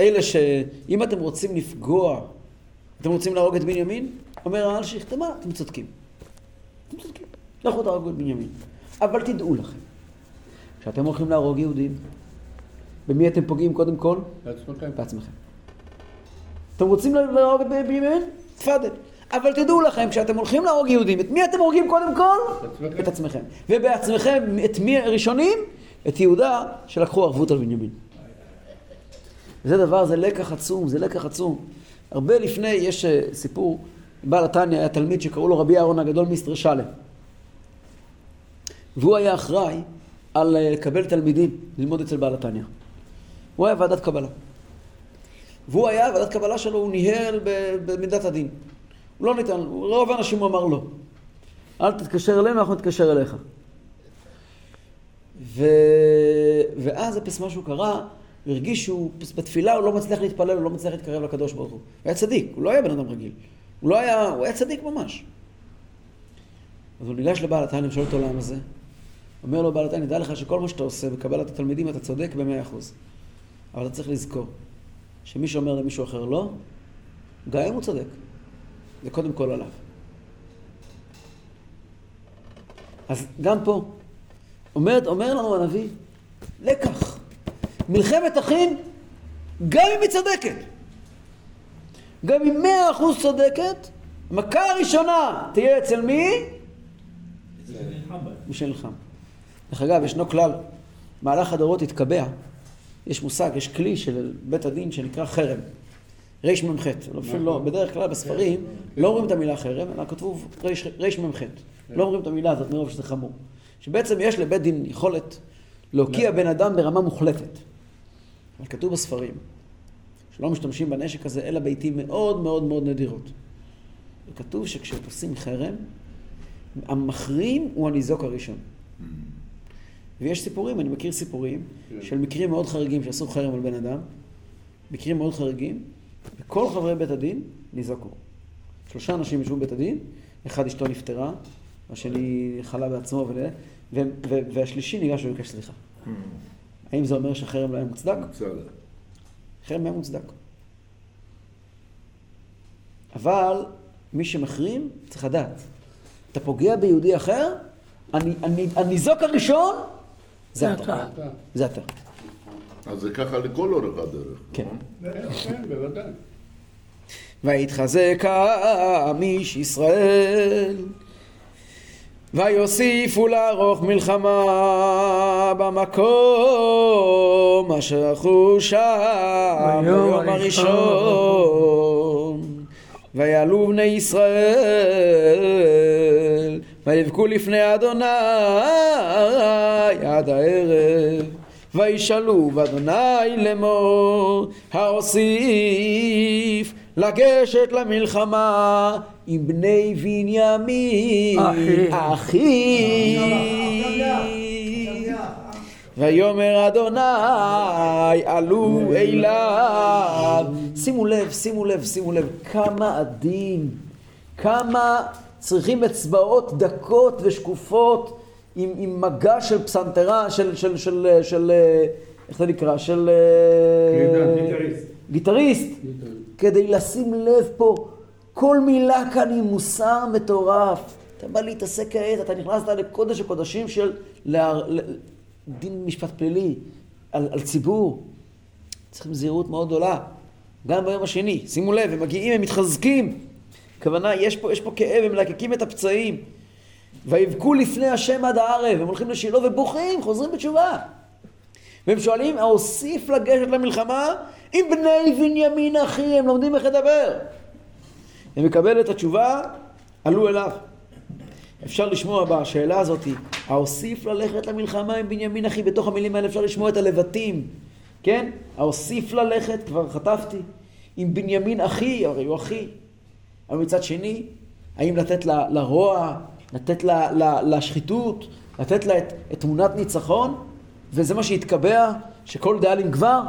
Speaker 1: אלה שאם אתם רוצים לפגוע, אתם רוצים להרוג את בנימין, אומר האלשיך, אתם מה? אתם צודקים. אתם צודקים. לכו תהרגו את בנימין. אבל תדעו לכם, כשאתם הולכים להרוג יהודים, במי אתם פוגעים קודם כל?
Speaker 7: לעצמכם.
Speaker 1: בעצמכם. אתם רוצים להרוג את בנימין? תפאדל. אבל תדעו לכם, כשאתם הולכים להרוג יהודים, את מי אתם הורגים קודם כל? את עצמכם. ובעצמכם, את מי הראשונים? את יהודה, שלקחו ערבות על בנימין. זה דבר, זה לקח עצום, זה לקח עצום. הרבה לפני, יש אה, סיפור, בעל התניא היה תלמיד שקראו לו רבי אהרון הגדול מיסטר שלם. והוא היה אחראי על אה, לקבל תלמידים, ללמוד אצל בעל התניא. הוא היה ועדת קבלה. והוא היה, ועדת קבלה שלו, הוא ניהל במידת הדין. הוא לא ניתן, רוב האנשים הוא אמר לא. אל תתקשר אלינו, אנחנו נתקשר אליך. ו... ואז הפס משהו קרה, הוא הרגיש שהוא בתפילה הוא לא מצליח להתפלל, הוא לא מצליח להתקרב לקדוש ברוך הוא. הוא היה צדיק, הוא לא היה בן אדם רגיל. הוא לא היה, הוא היה צדיק ממש. אז הוא ניגש לבעל התניא ושואל אותו למה זה. אומר לו בעל התניא, דע לך שכל מה שאתה עושה בקבלת התלמידים אתה צודק במאה אחוז. אבל אתה צריך לזכור, שמי שאומר למישהו אחר לא, גם אם הוא צודק. זה קודם כל עליו. אז גם פה, אומר, אומר לנו הנביא, לקח. מלחמת אחים, גם אם היא צודקת. גם אם מאה אחוז צודקת, מכה הראשונה תהיה אצל מי? מי שנלחם. דרך אגב, ישנו כלל, מהלך הדורות התקבע, יש מושג, יש כלי של בית הדין שנקרא חרם. רמ"ח, אפילו לא, בדרך כלל בספרים לא אומרים את המילה חרם, אלא כתוב רמ"ח. לא אומרים את המילה הזאת מרוב שזה חמור. שבעצם יש לבית דין יכולת להוקיע בן אדם ברמה מוחלטת. אבל כתוב בספרים שלא משתמשים בנשק הזה אלא בעיתים מאוד מאוד מאוד נדירות. וכתוב שכשעושים חרם, המחרים הוא הניזוק הראשון. ויש סיפורים, אני מכיר סיפורים
Speaker 7: כן.
Speaker 1: של מקרים מאוד חריגים שעשו חרם על בן אדם, מקרים מאוד חריגים, וכל חברי בית הדין ניזוקו. שלושה אנשים ישבו בבית הדין, אחד אשתו נפטרה, השני חלה בעצמו, ול... ו... ו... והשלישי ניגש וביקש סליחה. האם זה אומר שהחרם לא היה מוצדק? חרם היה מוצדק. אבל מי שמחרים צריך לדעת, אתה פוגע ביהודי אחר, אני- אני- הניזוק הראשון זה אתה. זה אתה.
Speaker 6: אז זה ככה לכל אורך הדרך.
Speaker 1: כן.
Speaker 6: נכון?
Speaker 7: כן, כן, בוודאי.
Speaker 1: ויתחזק העם איש ישראל ויוסיפו לערוך מלחמה במקום אשר ערכו שם ביום הראשון. ויעלו בני ישראל ויבכו לפני אדוני עד הערב. וישאלו באדוני לאמור האוסיף לגשת למלחמה עם בני בנימין
Speaker 4: אחי.
Speaker 1: ויאמר אדוני עלו אליו שימו לב, שימו לב, שימו לב כמה עדין כמה צריכים אצבעות דקות ושקופות עם, עם מגע של פסנתרה, של, של, של, של, אה, איך זה נקרא? של... אה,
Speaker 7: גיטריסט.
Speaker 1: גיטריסט. כדי לשים לב פה, כל מילה כאן היא מוסר מטורף. אתה בא להתעסק כעת, אתה נכנסת לקודש הקודשים של לה, דין משפט פלילי על, על ציבור. צריכים זהירות מאוד גדולה. גם ביום השני, שימו לב, הם מגיעים, הם מתחזקים. הכוונה, יש פה, יש פה כאב, הם מלקקים את הפצעים. ויבכו לפני השם עד הערב, הם הולכים לשילה ובוכים, חוזרים בתשובה. והם שואלים, האוסיף לגשת למלחמה עם בני בנימין אחי, הם לומדים איך לדבר. הם מקבל את התשובה, עלו אליו. אפשר לשמוע בשאלה הזאת, האוסיף ללכת למלחמה עם בנימין אחי, בתוך המילים האלה אפשר לשמוע את הלבטים, כן? האוסיף ללכת, כבר חטפתי, עם בנימין אחי, הרי הוא אחי. אבל מצד שני, האם לתת ל- לרוע, לתת ל- ל- לשחיתות, לתת לה את, את תמונת ניצחון, וזה מה שהתקבע, שכל דאלים כבר?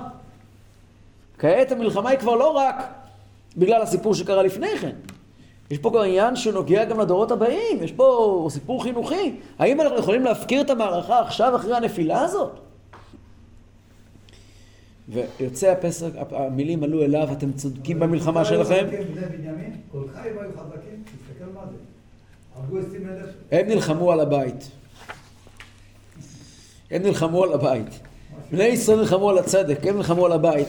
Speaker 1: כעת המלחמה היא כבר לא רק בגלל הסיפור שקרה לפני כן. יש פה גם עניין שנוגע גם לדורות הבאים, יש פה סיפור חינוכי. האם אנחנו יכולים להפקיר את המערכה עכשיו אחרי הנפילה הזאת? ויוצא הפסק, המילים עלו אליו, אתם צודקים במלחמה שלכם.
Speaker 5: עשרים אלף.
Speaker 1: הם נלחמו על הבית. הם נלחמו על הבית. בני ישראל נלחמו על הצדק, הם נלחמו על הבית.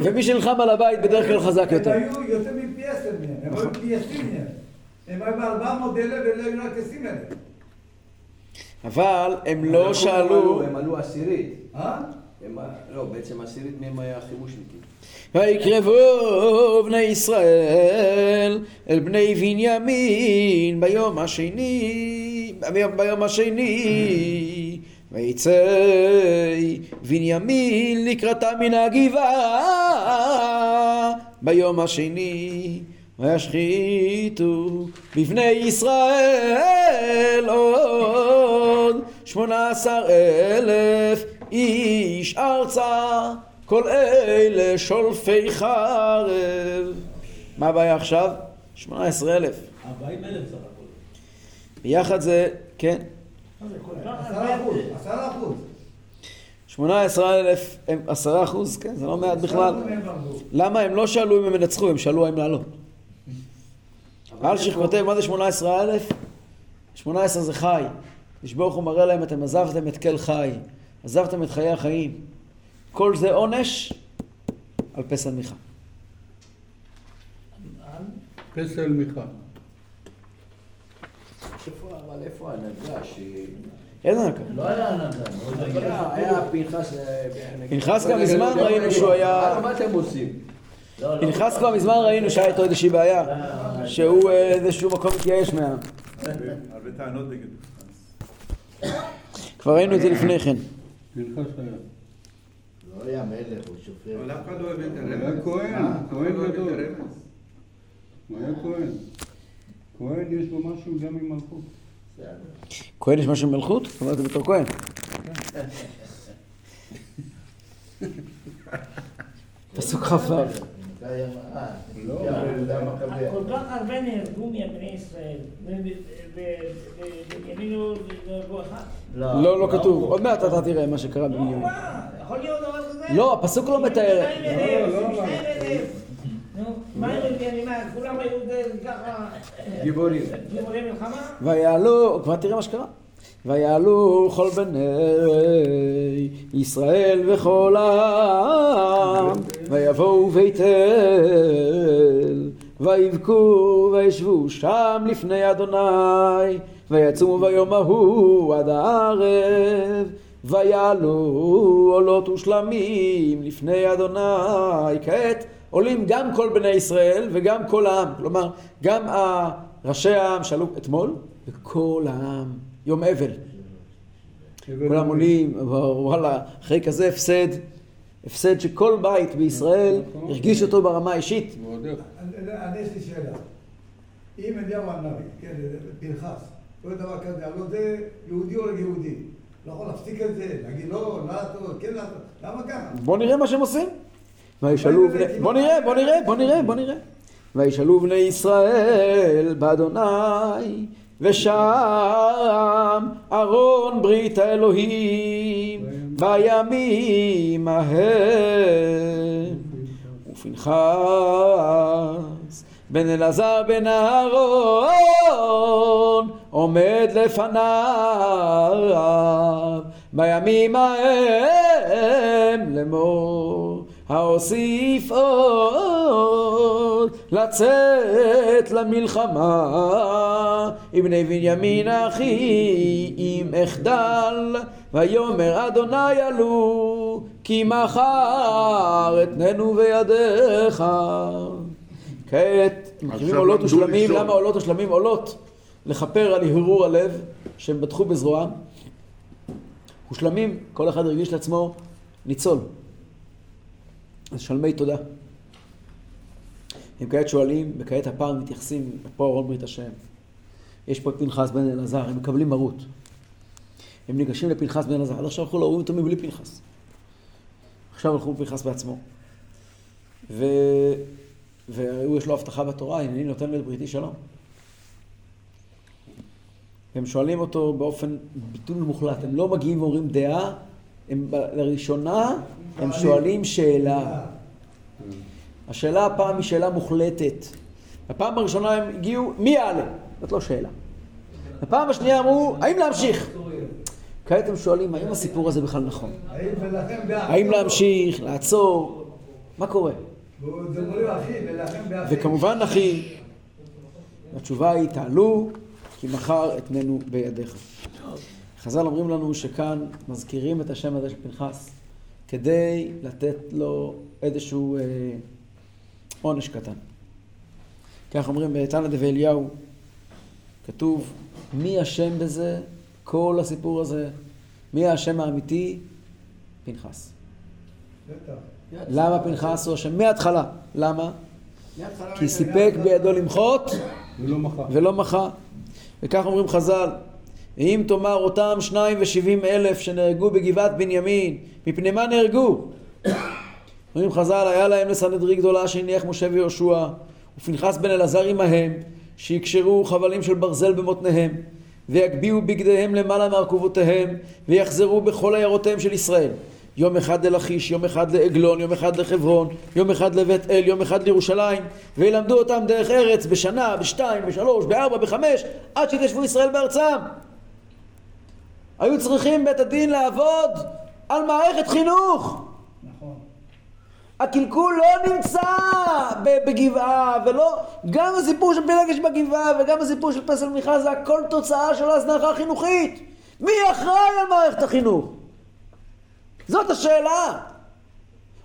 Speaker 1: ומי שנלחם על הבית בדרך כלל חזק יותר.
Speaker 5: הם היו יותר מפי עשר מהם, הם היו פי עשרים מהם. הם היו בארבע מאות אלף ולא היו רק עשרים אלף.
Speaker 1: אבל הם לא שאלו,
Speaker 2: הם עלו עשירית.
Speaker 5: אה?
Speaker 2: לא, בעצם עשירית מהם היה חימושניקים.
Speaker 1: ויקרבו בני ישראל אל בני בנימין ביום השני, ביום, ביום השני ויצא בנימין לקראתם מן הגבעה ביום השני וישחיתו בבני ישראל עוד שמונה עשר אלף איש ארצה כל אלה שולפי חרב. מה הבעיה עכשיו? 18 אלף.
Speaker 3: 40 אלף סך הכל.
Speaker 1: ביחד זה, כן,
Speaker 5: עשרה? אחוז, עשרה אחוז.
Speaker 1: 18 אלף 10 אחוז, כן, זה לא מעט בכלל.
Speaker 5: עשרה הרגו.
Speaker 1: למה הם לא שאלו אם הם ינצחו, הם שאלו האם לעלות. אלשיך כותב, מה זה 18 אלף? 18 זה חי. לשברוך הוא מראה להם, אתם עזבתם את כל חי, עזבתם את חיי החיים. כל זה עונש על פסל מיכה.
Speaker 7: פסל מיכה.
Speaker 2: אבל איפה ההנהגה ש...
Speaker 1: אין הנקה.
Speaker 3: לא היה הנהגה. לא
Speaker 2: היה פנחס... אה,
Speaker 1: פנחס כבר מזמן ראינו שהוא היה...
Speaker 2: מה אתם עושים?
Speaker 3: לא, לא.
Speaker 1: פנחס כבר מזמן ראינו שהיה איתו איזושהי בעיה, שהוא אה, איזשהו מקום מתייאש מה...
Speaker 6: הרבה טענות נגד פנחס.
Speaker 1: כבר ראינו את זה לפני כן.
Speaker 7: פנחס היה.
Speaker 3: לא היה מלך, הוא שופט.
Speaker 6: אבל אף אחד לא הבין את
Speaker 7: הוא
Speaker 6: הרמז.
Speaker 7: היה כהן,
Speaker 6: אה?
Speaker 7: כהן
Speaker 6: לא
Speaker 7: גדול. הוא היה כהן. כהן יש בו משהו גם עם מלכות.
Speaker 1: כהן יש משהו במלכות? זאת אומרת, זה בתור כהן. פסוק כ"ו.
Speaker 3: אה,
Speaker 7: לא,
Speaker 4: כל כך הרבה נהרגו מבני ישראל, ובנימין לא נהרגו אחד.
Speaker 1: לא, לא כתוב. עוד מעט אתה תראה מה שקרה
Speaker 4: לא,
Speaker 1: בבנימין.
Speaker 4: מה? יכול להיות דבר כזה?
Speaker 1: לא, הפסוק לא מתאר.
Speaker 4: נו, מה הם יודעים? מה, כולם היו זה ככה... אה,
Speaker 2: גיבורים.
Speaker 4: גיבורי מלחמה?
Speaker 1: ויעלו, כבר תראה מה שקרה. ויעלו כל בני ישראל וכל העם, ויבואו בית אל, ויבכו וישבו שם לפני אדוני, ויצומו ביום ההוא עד הערב, ויעלו עולות ושלמים לפני אדוני. כעת עולים גם כל בני ישראל וגם כל העם, כלומר גם ראשי העם שעלו אתמול וכל העם, יום אבל. כולם עולים, וואלה, אחרי כזה הפסד, הפסד שכל בית בישראל הרגיש אותו ברמה האישית.
Speaker 5: יש לי שאלה. אם אליהו הנביא, כן, פנחס, כל דבר כזה, הלוא זה יהודי הורג יהודי. לא יכול להפסיק את זה, להגיד לא, לעשות, כן לעשות, למה ככה?
Speaker 1: בוא נראה מה שהם עושים. וישאלו בני... בוא נראה, בוא נראה, בוא נראה, בוא נראה. וישאלו בני ישראל באדוני, ושם ארון ברית האלוהים בימים ההם. ופנחס בן אלעזר בן אהרון עומד לפניו בימים ההם לאמור, האוסיף עוד לצאת למלחמה עם בני בנימין אחי אם אחדל ויאמר אדוני עלו כי מחר אתננו בידיך כעת
Speaker 6: עכשיו
Speaker 1: עולות ושלמים. למה עולות ושלמים עולות? לכפר על הרהור הלב שהם בטחו בזרועם ושלמים, כל אחד הרגיש לעצמו ניצול. אז שלמי תודה. הם כעת שואלים, וכעת הפעם מתייחסים, פה ארון ברית השם. יש פה את פנחס בן אלעזר, הם מקבלים מרות. הם ניגשים לפנחס בן אלעזר, עד עכשיו הלכו להורים אותו מבלי פנחס. עכשיו הלכו פנחס בעצמו. ו... והוא יש לו הבטחה בתורה, הנני נותן לו את בריתי שלום. הם שואלים אותו באופן ביטול מוחלט, הם לא מגיעים ואומרים דעה, הם לראשונה הם שואלים שאלה. השאלה הפעם היא שאלה מוחלטת. בפעם הראשונה הם הגיעו, מי יעלה? זאת לא שאלה. בפעם השנייה אמרו, האם להמשיך? כעת הם שואלים, האם הסיפור הזה בכלל נכון?
Speaker 5: האם
Speaker 1: להמשיך, לעצור? מה קורה? וכמובן, אחי, התשובה היא, תעלו, כי מחר אתננו בידיך. חז"ל אומרים לנו שכאן מזכירים את השם הזה של פנחס, כדי לתת לו איזשהו אה, עונש קטן. כך אומרים בתנא דבי אליהו, כתוב, מי אשם בזה? כל הסיפור הזה. מי האשם האמיתי? פנחס. למה פנחס הוא אשם? מההתחלה. למה? כי סיפק בידו למחות.
Speaker 7: ולא
Speaker 1: מחה. וכך אומרים חז"ל, ואם תאמר אותם שניים ושבעים אלף שנהרגו בגבעת בנימין, מפני מה נהרגו? אומרים חז"ל, היה להם לסנהדרי גדולה שהניח משה ויהושע, ופנחס בן אלעזר עמהם, שיקשרו חבלים של ברזל במותניהם, ויגביאו בגדיהם למעלה מארכובותיהם, ויחזרו בכל עיירותיהם של ישראל. יום אחד ללכיש, יום אחד לעגלון, יום אחד לחברון, יום אחד לבית אל, יום אחד לירושלים, וילמדו אותם דרך ארץ בשנה, בשתיים, בשלוש, בארבע, בחמש, עד שיתיישבו ישראל בארצם. היו צריכים בית הדין לעבוד על מערכת חינוך.
Speaker 5: נכון.
Speaker 1: הקלקול לא נמצא בגבעה, ולא... גם הסיפור של פילגש בגבעה וגם הסיפור של פסל מיכה זה הכל תוצאה של הזנחה חינוכית. מי אחראי על מערכת החינוך? זאת השאלה.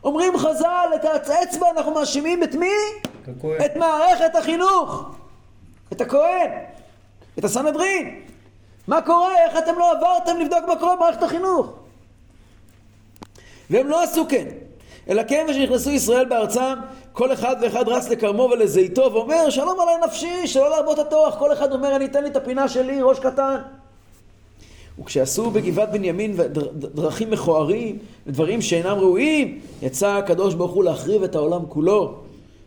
Speaker 1: אומרים חז"ל, את האצבע אנחנו מאשימים את מי? את מערכת החינוך. את הכהן. את הסנהדרין. מה קורה? איך אתם לא עברתם לבדוק מה קורה במערכת החינוך? והם לא עשו כן. אלא כן ושנכנסו ישראל בארצם, כל אחד ואחד רץ לכרמו ולזיתו ואומר, שלום עלי נפשי, שלא להרבות הטורח. כל אחד אומר, אני אתן לי את הפינה שלי, ראש קטן. וכשעשו בגבעת בנימין דר- דרכים מכוערים ודברים שאינם ראויים, יצא הקדוש ברוך הוא להחריב את העולם כולו,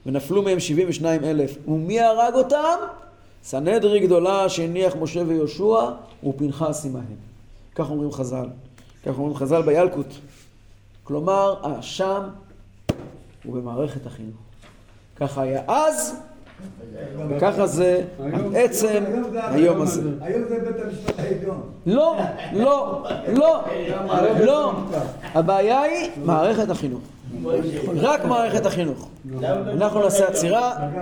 Speaker 1: ונפלו מהם 72 אלף. ומי הרג אותם? סנהדרי גדולה שהניח משה ויהושע, ופנחס עמהם. כך אומרים חז"ל. כך אומרים חז"ל בילקוט. כלומר, האשם הוא במערכת החינוך. ככה היה אז, וככה זה עצם היום הזה.
Speaker 5: היום זה בית המשפט העליון.
Speaker 1: לא, לא, לא, לא. הבעיה היא מערכת החינוך. רק מערכת החינוך. אנחנו נעשה עצירה.